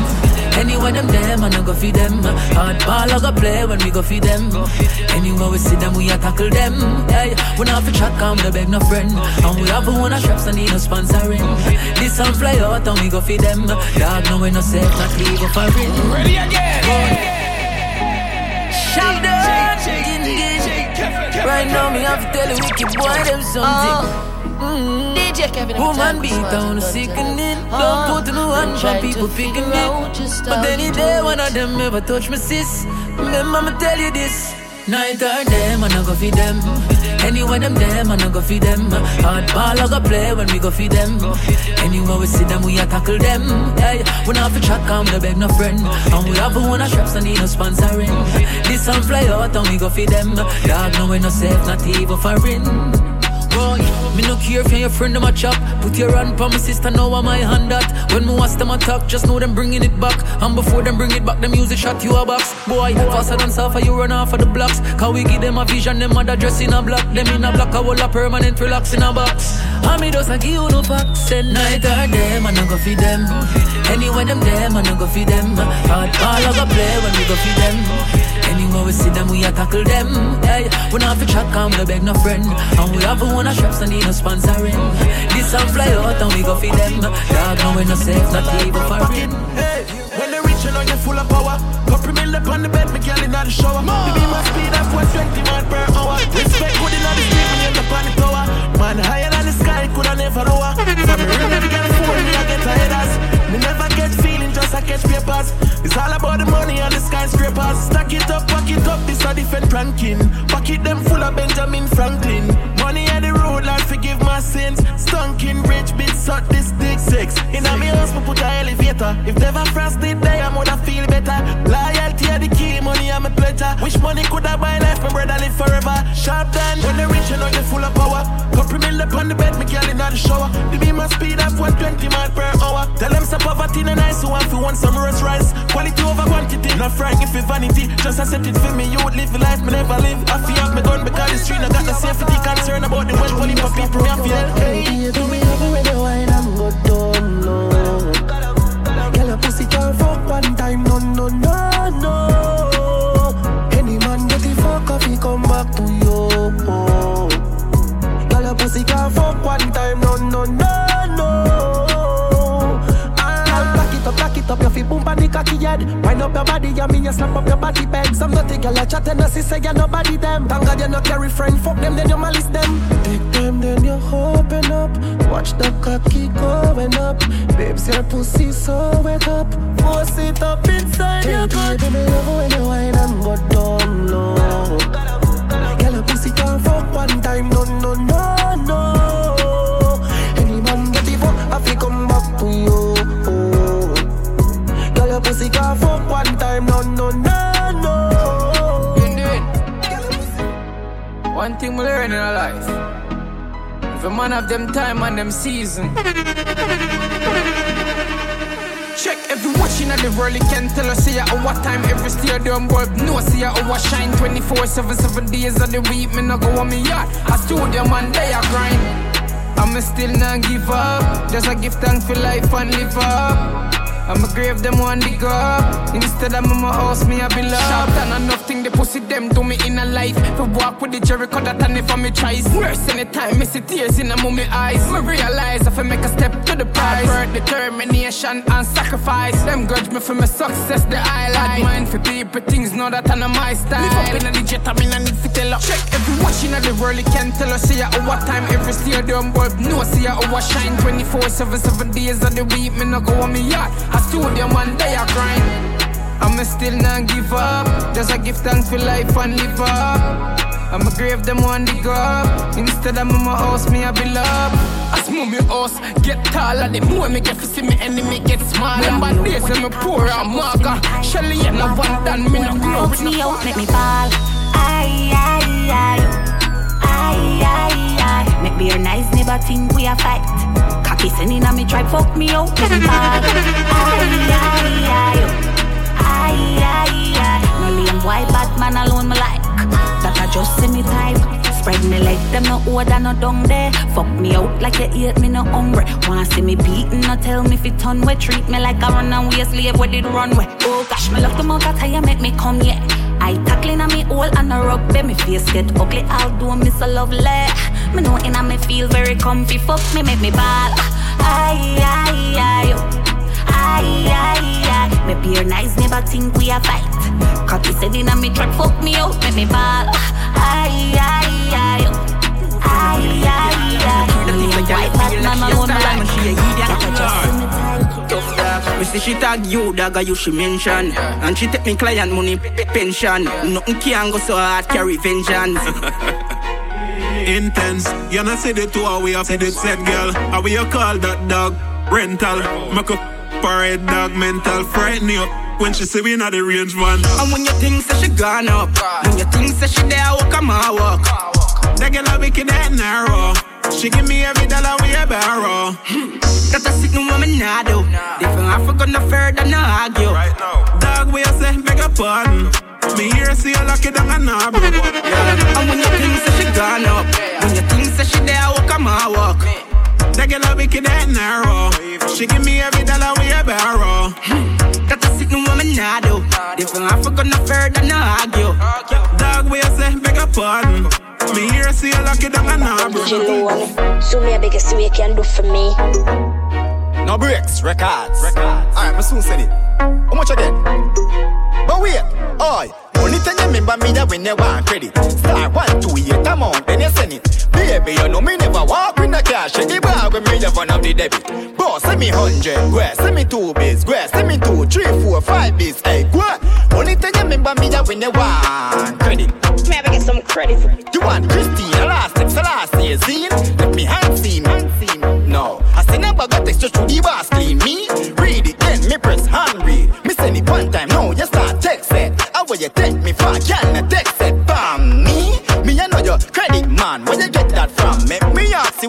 Anywhere them them, man, I go feed them. Hardball, I go play when we go feed them. Anywhere we see them, we a tackle them. Hey, we not for chat, come no beg no friend. And we have one of straps, I need no sponsoring. This song fly out and we go feed them. Dog, no we no safe, not leave a foreign. Ready again. Shout down, Right now, me have to tell the wicked boy them something. Oh. Mm. DJ Kevin, Woman beat down sickening. Don't put no one for people picking it. But any day one of them ever touch me, sis. Remember, me tell you this. Night or day, man, I go feed them. Anywhere them them, man, I go feed them. Hardball, I go play when we go feed them. Anywhere we see them, we a tackle them. Hey, we not fi chat, come no beg no friend. And we have one of shops, and need no sponsoring. This song fly out, and we go feed them. Dog, no we no safe, not even foreign. Boy, me no care if your friend, them a chop. Put your hand on my sister, now I'm my hand that. When me watch them attack, just know them bringing it back. And before them bring it back, the music shot you a box. Boy, faster than suffer, you run off of the blocks. Cause we give them a vision, them mother dress in a black. Them in a black, I will a permanent relax in a box. And me just a give you no facts. At night or man, I go feed them. Anywhere them there, man, I go feed them. Hard ball, I go play when we go feed them. Anywhere we see them, we a tackle them. Hey, we not fi chat, come no beg no friend. And we have one of shops, and need no sponsoring. This song fly out, and we go feed them. Dog, no we no safe, not even foreign. Hey, when they reach you know you're full of power. Couple mil up on the bed, me girl in the shower. Beat my speed up 120 mile per hour. Respect good in the street, me end up on the tower. Man higher than the sky, coulda never lower. From me ring every girl phone, me I get headers. Me never get feeling, just I catch papers. It's all about the money and the skyscrapers. Stack it up, pack it up, this a different ranking. Pocket them full of Benjamin Franklin. Money on the road, Lord forgive my sins. Stunking rich bitch, suck this dick six. In a me house, we put a elevator. If never frost it there, I woulda feel better. Loyalty are the key, money I'm a pleasure. Wish money coulda buy life, my brother live forever. Sharp done, when they reach, you know you're full of power. Couple mil up on the bed, me girl in the shower. The beam my speed up 120 mile per hour. Tell them some poverty no nice, so if you want some roast rice. Quality over quantity, not frying if it vanity. Just accept it for me, you would live the life me never live. I feel have me gun because the street I got the safety concern about the wealth police for people me I feel. Do me love when you wine and go down low. Girl, pussy can't fuck one time, no, no, no, no. Any man get the fuck off, he come back to you. Girl, your pussy can't fuck one time, back it up, your feet boom on the cocky head. Wind up your body, you mean you slap up your body. Some dirty girl a chat and a say you nobody them. Thank God you no carry friend, fuck them, then you malice them. Take them, then you open up. Watch the cocky going up. Babes, your pussy so wet up. Force it up inside your gut. Baby, me love when you wine and go down low. Girl, your pussy can't fuck one time, no, no, no, no. Any man get fuck, I fi come back to you. Fuck one time, no, no, no, no. You. One thing we learn in our life. If a man have them time and them season. Check every watching at the world, it can tell us see at what time every stadium bulb no see ya over shine 24 7 7 days of the week me no go on me yard I studio man they a grind I'ma still not give up just a give thanks for life and live up I'ma grave them one dig up Instead of my house, me I be love Sharp than enough thing, the pussy them do me in a life. If walk with the Jericho, that I never me tries Worse anytime, me see tears in a mommy eyes. Me realize if I make a step to the prize. Work, determination and sacrifice. Them grudge me for my success, the highlight. Bad mind for people, things know that I know my style. Live up in a jet, I mean I need to tell up Check every watching of the world, it can tell us See ya at what time, every stadium bulb. No, see ya oh, over shine. 24 7 7 days of the week, me no go on me yard I studio man, they are grind. I'ma still not give up. Just a give thanks for life and live up. I'ma grave them one dig up. Instead of my house, me I be love. As mommy house get taller, the more me get to see me enemy get smaller. Remember days when me poor and maga. Shelly and no one done me no glow. Put me out, make me fall. Aye, aye, aye. Aye, aye, aye. Make be your nice neighbor think we a fight. Cocky sending me try fuck me out, me fall. Aye, aye, aye. Aye, aye, aye. No lame white Batman alone me like. That I just see me type. Spread me like them no order no down there. Fuck me out like you eat me no hungry. Wanna see me beating, no tell me if it turn way. Treat me like a runaway slave where did runway. Oh gosh, me love the mouth that you make me come yeah. I tackling on me hole and a rugby. Me face get ugly, I'll do me so lovely. Me know in me feel very comfy. Fuck me, make me ball. Aye, aye, aye. Oh. Aye, aye, aye. Me peer nice, never think we a fight. Cocky said in a me track, fuck me out, make me ball. Aye, aye, aye. Oh. Aye, aye, aye. No white Batman alone, me like. That I just see me type. Tough dog, we see she tag you, dagger you she mention. And she take me client money pension. Nothing can go so hard, carry vengeance. Intense, you know say the two we have said it said girl. How we you call that dog? Rental. Make a parade dog mental. Frighten you when she see we not the range man. And when you think say she gone up, when you think say she there, walk come on walk. That girl a wicked and narrow. She give me every dollar we a borrow. That's a sitting woman nah do. Different Africa no fair, further no argue. Right now. Dog we a say beg a pardon. Me here see you lucky down a knob. Yeah. And when you think say she gone up, when you think say she there, walk come on walk. That girl a wicked and narrow. She give me every dollar we a borrow. Hmm. That's a sitting woman nah do. Different Africa no further no argue. Dog we say beg a pardon. Me here see you lucky down a knob. So me a biggest way can do for me. No breaks, records. Records. Alright, I soon send it. How much again? But wait, oi. Only thing you remember me that when you want credit. Start one, two, eight amount, then you send it. Baby, you know me never walk with no cash. The bar when me have one of the debit. Bro, send me hundred, go send me two bits, go send me two, three, four, five bits. Hey, go. Only thing you remember me that when you want credit. Me have to get some credit. You want Christina last last year, seen? Let me hand seen, hand seen. No, I say never got text just to the clean me. Read it, then me press hand read. Me send it one time, now you start text it. How will you take me for? Can you text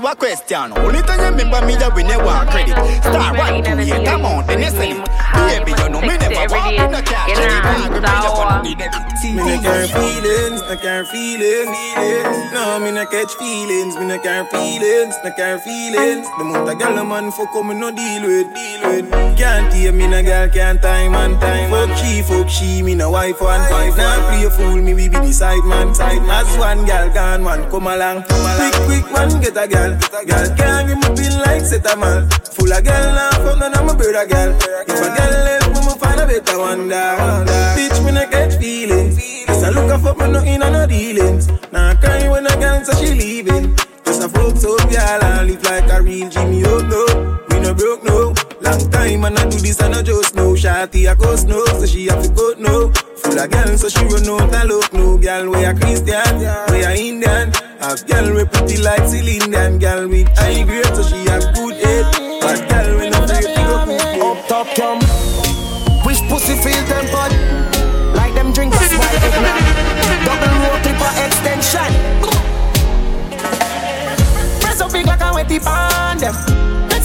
you a question. Only thing you remember me that when you want credit. Star one, two, eight, amount, then you send it. Baby, you know me never walk with no cash. The bag when me have one of the debit. No care feelings, no care feelings. No, me no catch feelings, me no care feelings, no care feelings. The amount of girl a man fuck up, me no deal with, deal with. Can't hear me no girl can't time and time. Fuck she, fuck she, me no wife one wife. Now play a fool, me we be the side man, side man. As one girl gone, one come along, come along. Quick, quick man, get a girl. Girl can't give me bill like set a man. Full of girl now, fuck none of my brother girl. If a girl left, me me find a better one, dog. Bitch, me no catch feelings. Just a look a fuck me no in on no dealings. Now I cry when a girl say she leaving. Just a fuck so girl and live like a real Jimmy oh no. Broke no. Long time and I do this and I just know. Shawty a ghost no, so she have to go no. Full of girl so she run out and look no. Girl we a Christian, we a Indian. Have girl we pretty like Celine Dion. Girl with high grade so she have good head. But girl we no afraid to go Up top come. Wish pussy feel tempered. Like them drink a eggnog. Double roll clipper extension. Press up big like a wetty on them.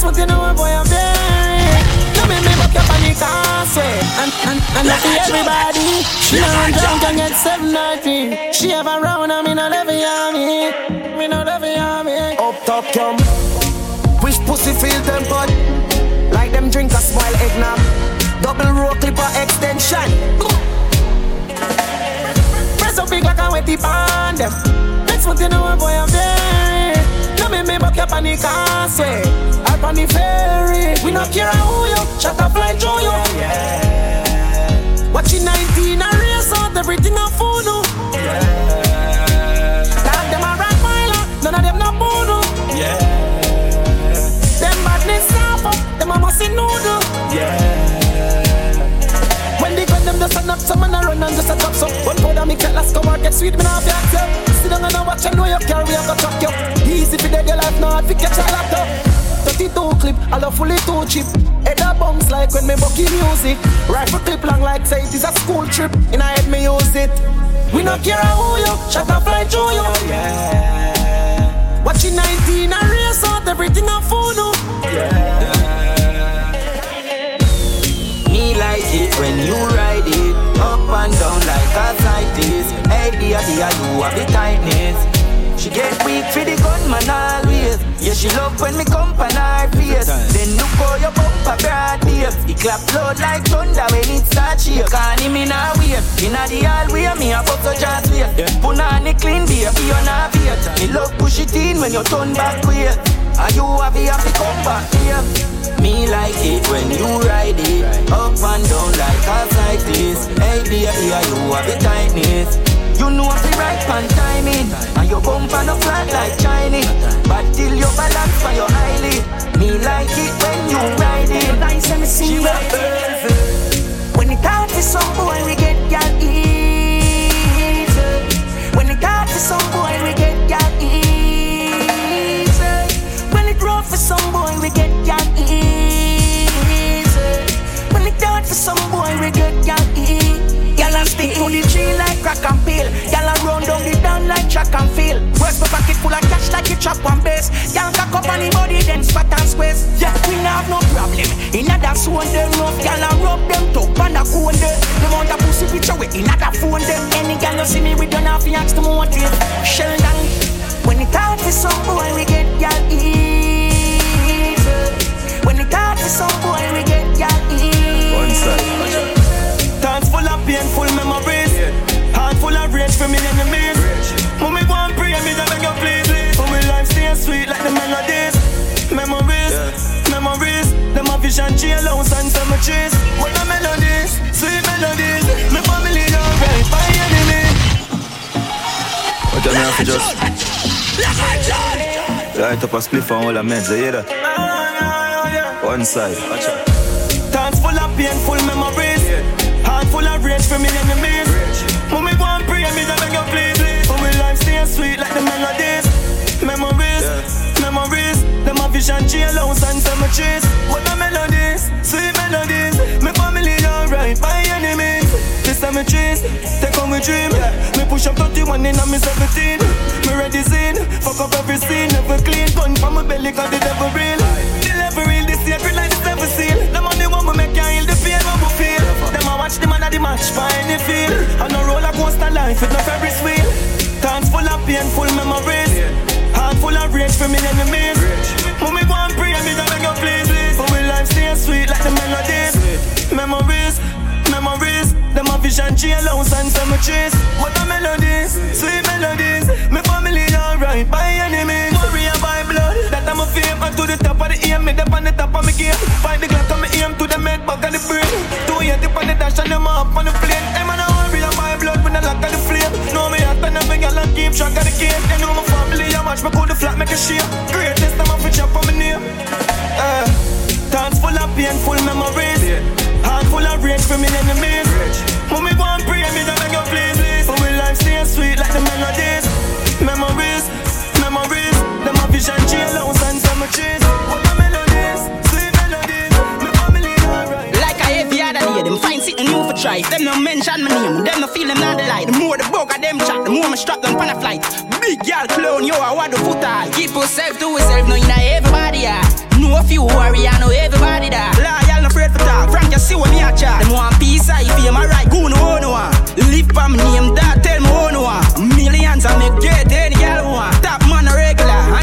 Next month you know boy I'm there. Come in me back up on the causeway. And, and, and I see everybody. She run drunk and get 790. She have a round and me not ever hear me. Not ever hear me. Up top come. Wish pussy feel tempered. Like them drink a smile eggnog. Double roll clipper extension. Press up big like a wetty on them. Next month you know boy I'm there. Me back up on the causeway. Up on the ferry. We not care who you. Shut up fly through you. Watching 19 and race out everything I fool no. Dog them a rock miler, none of them no boodoo. Them badness up, them a must noodle. Some man a run and just a drop some. One powder me cat last come out get sweet, me nah fi you. Sit down and a watch and know you carry, I go track you. Easy fi dead your life, no hard fi catch a laptop. 32 clip, I love fully two chip. Head a bounce like when me bucky music. Rifle clip long like say it is a school trip. In a head me use it. We not care who you, shut up fly through you. Watching 19 and race out everything I fool no. Me like it when you ride it And down like a cyclist Hey dear dear you have the tightness. She get weak for the gunman always. Yeah she love when me come on her face. Then look how your bumper broad babe It clap loud like thunder when it start shake Can't him in a wave. Inna the hallway me a bust a jazz wait Punani clean baby you not wait Me love push it in when you turn back way are you happy, to come back here? Me like it when you ride it. Up and down like a cyclist Hey dear, here you have the tightness. You know I'm the right pan timing. And your bumper no flat like Chinese. But till your balance for your eyelid. Me like it when you ride it. Nice and see you When it out to some boy we get y'all easy. When it out to some boy we get y'all easy some boy we get y'all easy. When it's down for some boy we get y'all easy. Y'all a stick to the tree like crack and peel. Y'all a round down the down like track and feel. Work for pocket full of cash like you chop one base. Y'all cock up on the body then spot and squeeze. Yeah, we now have no problem. In other zone them rough, y'all a rub them top and a go them. The want a pussy picture with in other phone them. Any gal no see me we don't have to ask them what it. Shell down. When it's out for some boy we get y'all easy. When it out for some boy, we get easy. One side. Thoughts full of painful memories. Heart full of rage for me enemies. We go and pray, me that beg you please. For my life stay sweet like the melodies. Memories, memories. Them a vision, jailhouse and cemeteries. What the melodies, sweet melodies. My family alright, my enemy. What you have to just light up a spliff and all the meds, you hear that? One side. Thoughts full of painful memories. Heart full of rage for me enemies. We go pray, me that beg you please. For my life stay sweet like the melodies. Memories, memories. Them a vision, jailhouse and cemeteries. What the melodies, sweet melodies. My family alright, my enemies. The cemeteries, they come with dream. Me push up 31 in on me 17. Me ready scene, fuck up every scene, never clean. Gun from my belly, cause the devil real. The level real, the sacred like the seven seal. The money want me make you heal the pain what we feel. Them a watch the man at the match for any feel. A roller coaster life with no Ferris wheel. Thoughts full of painful memories. Heart full of rage for me enemies. When we go and pray, me that beg you please. For my life stay sweet like the melodies. Memories, memories. Them a vision, jailhouse and cemeteries. What a melodies, sweet melodies. My family alright, by enemies. I'm a fame. And to the top of the aim, me up on the top of me game. Find the Glock on me aim to the med bug and the brain. Two up on the dash and them up on the plane. Them a warrior by blood when I lock on the flame. Know me hot and girl and keep track of the game. They know my family, I watch me cool the flat make a shape. Greatest time I fi chop on my name. Uh, Thoughts full of painful memories. Heart full of rage for me enemies. When we go and pray, me that beg you please. For my life stay sweet like the melodies. Memories, memories. Them a vision, jailhouse and cemeteries. What the melodies, sweet melodies. My family alright. Like I every other day, them find something new for try. Them no mention my name, them no feel them not the light. The more the bug of them chat, the more me strap them pan a flight. Big girl clown, yo, I want the foot high. Keep yourself to yourself, no, you know everybody, yeah. Know a few warrior, know everybody that. Loyal, no afraid for talk. Frank, you see what me a chat. Them want peace, I feel my right, go no no one. Live for me name, that tell me no one. Millions I make get any girl want. Top man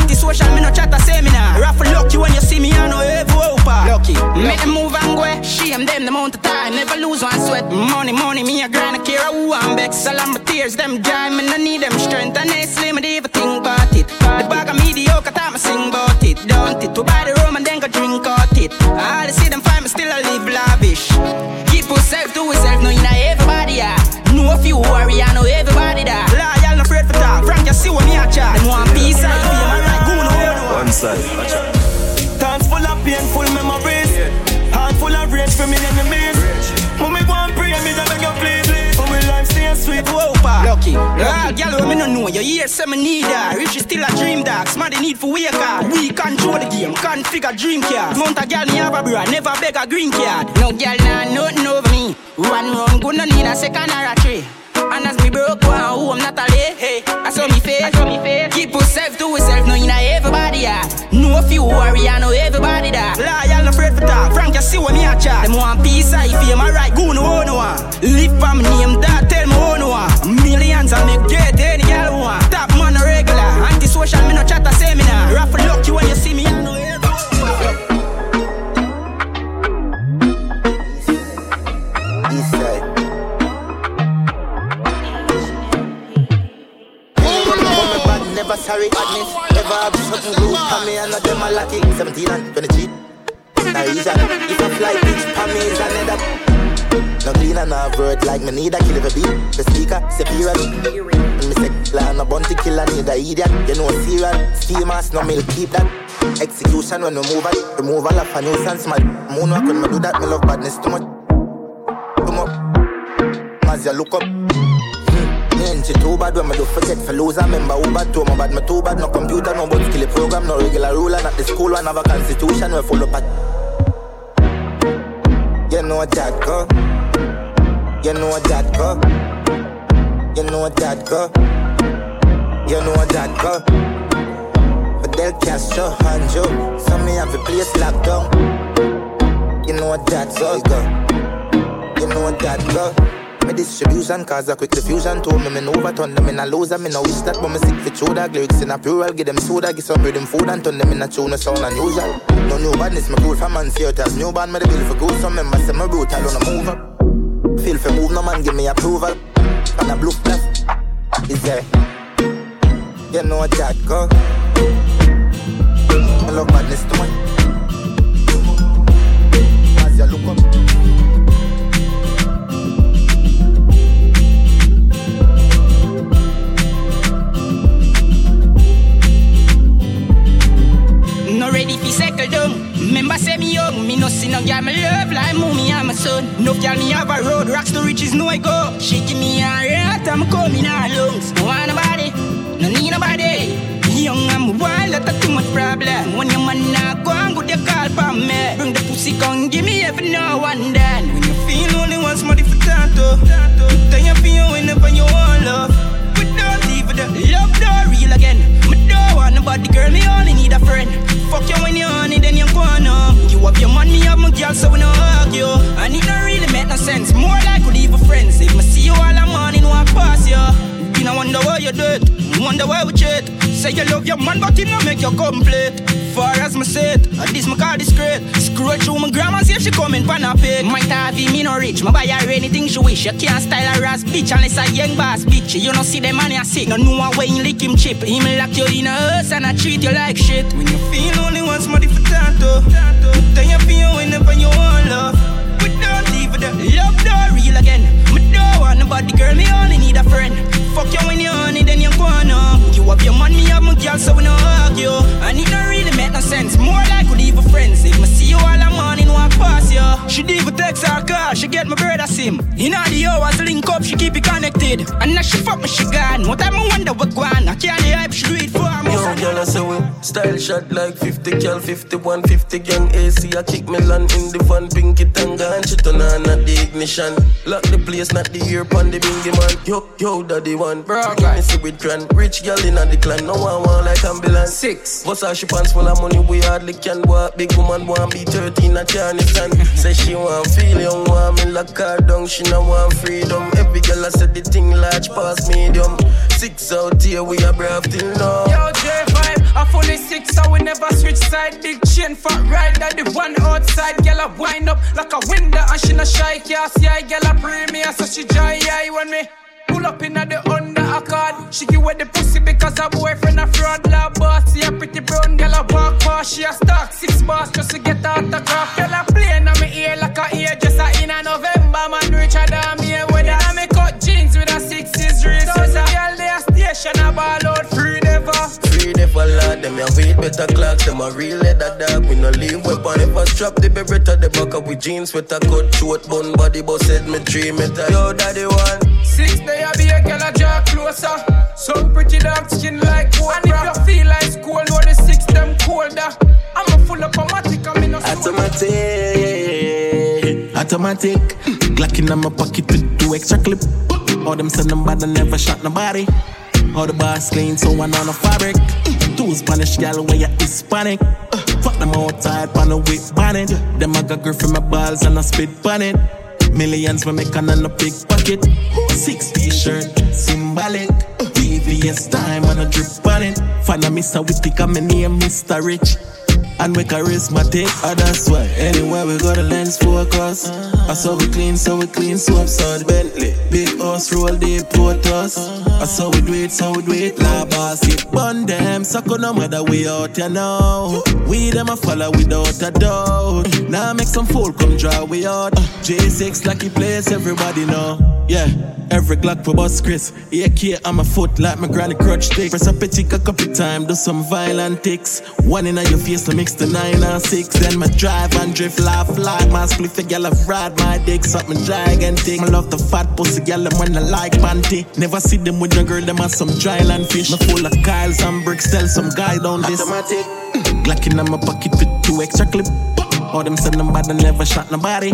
anti-social, me no chat a seminar. Raffle lucky when you see me, I know every over. Ah. Lucky, make them move and go. Eh. Shame them the amount of time, never lose one sweat. Money, money, me a grind, I care who I'm back. Salam my tears, them dry, me no need them strength. And they slim, me never think about it. The bag of mediocre, time I sing about it. Don't it, to buy the rum and then go drink out it. I see them find me still I live lavish. Keep yourself to yourself, no you know everybody side. Thoughts full of painful memories. Heart full of rage for me enemies. When we go and pray, me that beg you please. For my life stay sweet. Whoa, pa. Lucky. Ah, girl, when me no know you hear say me need her. Rich is still a dream dog. Smarty need for wake up. We control the game, configure dream car. Mount a girl me have a bra, never beg a green card. No girl nah nothing over me. One run, go no need a second or a three. And as me broke one, I'm not a lay. Hey, I saw me face. I saw me face. Keep yourself to yourself, no you know everybody yeah. Know a worry, I know everybody that. Loyal, no afraid for talk. Frank, you see what me a chat. Them want peace, I feel my right. Go no no one. Live for me name, that tell me who no one. Millions I make get any girl want. Top man regular, anti-social, me no chat a seminar. Raffle lucky when you see me, I know never sorry, badness. Never have something good for me, and not them a lucky. 17 and 23. Norwegian, if I fly bitch, for me is another. No clean and no word like me need a kill every beat. The speaker, superior. Me say, plan a bounty killer, need a idiot. You know, serial. Steamers, no milk, keep that. Execution when we move it. Remove all of a nuisance, my moonwalk when me do that. Me love badness too much. Too much. As you look up. Me too bad when me do forget for lose. I remember who bad too, my bad me too bad. No computer, no but skill program, no regular ruler, not the school one have a constitution we follow pat. You know what that go. You know that go. You know what that go. You know that go. Fidel Castro, Hanjo. So me have a place locked down. You know what that go. You know what that go. Me distribution cause a quick diffusion to me, me no overturn them in a loser, me no wish that but me sick for that lyrics in a plural, give them soda, give some rhythm food and turn them in a tune, no sound unusual. No new badness, me cool for man theaters, new band, me the bill for good, some members say me brutal on a move up. Feel for move, no man give me approval, and a blue left, is there. You know that go. Ignition. Lock the place, not the ear pon the bingy man. Yo, yo, daddy one. Bro, me see with grand. Rich girl in the clan, no one want like ambulance. Six. What's her she pants full of money, we hardly can walk. Big woman want be 13, a Chinese stand. Say she want feel young, want me lock her down, she no want freedom. Every girl I said the thing large past medium. Six out here, we are brave till now. Yo, J5, Fully six, so we never switch side. Big chain, fat ride, that the one outside. Girl, I wind up like a window, and she no shy, can't see I girl, I premium, so she dry eye when me. Pull up in the under accord. She give away the pussy because her boyfriend a fraud. Love boss, see a pretty brown girl a walk past. She a stock six bars just to get out the autograph. Girl a playing on me ear like a ear just a in a November. Man Richard and Free the fall out, them a wait better clocks, them a real leather dog. We no leave weapon. If I strap the beretta, the back up with jeans with a cut short bun body, but said me three meter. Yo, daddy one. Six day I be a girl a draw closer. Some pretty dark skin like gold. And if you feel like school, know the six them colder. I'm a full up automatic, I'm in a Automatic, automatic. Glock in my pocket with two extra clip. All them send them bad, I never shot nobody. All the bars clean, so one on a fabric. Two Spanish gal where you Hispanic. Uh, fuck them outside, pan the whip bonnet. Them I got girl from my balls and I spit on it. Millions we make on a big pocket. Six t-shirt, symbolic. VVS time and a drip on it. Find a Mr. Witty, I'm name Mr. Rich. And we charismatic, oh that's why Anywhere we go the lens focus. I saw we clean, so we clean, so upside Bentley, big house, roll deep, photos I saw we do it, so we do it La boss, it bun them, suck no matter we out, you know We them a follow without a doubt. Now make some fool come draw we out. J6 lucky place, everybody know. Yeah, every Glock for bus Chris. AK on my foot like my granny crutch stick Press a tick a couple time, do some violent ticks. One in your face to the nine and six Then my drive and drift, laugh like My split the gal have ride my dick Something gigantic I love the fat pussy them when I like panty Never see them with no girl, them as some dry land fish Me full of Kyles and bricks, tell some guy down this Automatic Glock in my pocket with two extra clip All them send them bad, I never shot nobody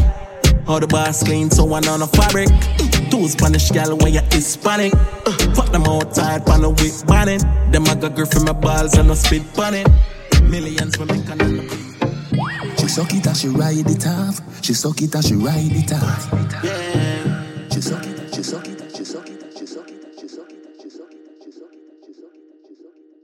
all the bars clean, so one on a fabric. Two Spanish gal where you Hispanic. Uh, fuck them outside, pan a whip banning. Them I got girl from my balls and no spit bunning. Millions for me can She suck it and she ride it off. She suck it and she ride it off. Yeah. She suck it, She suck it, she suck it.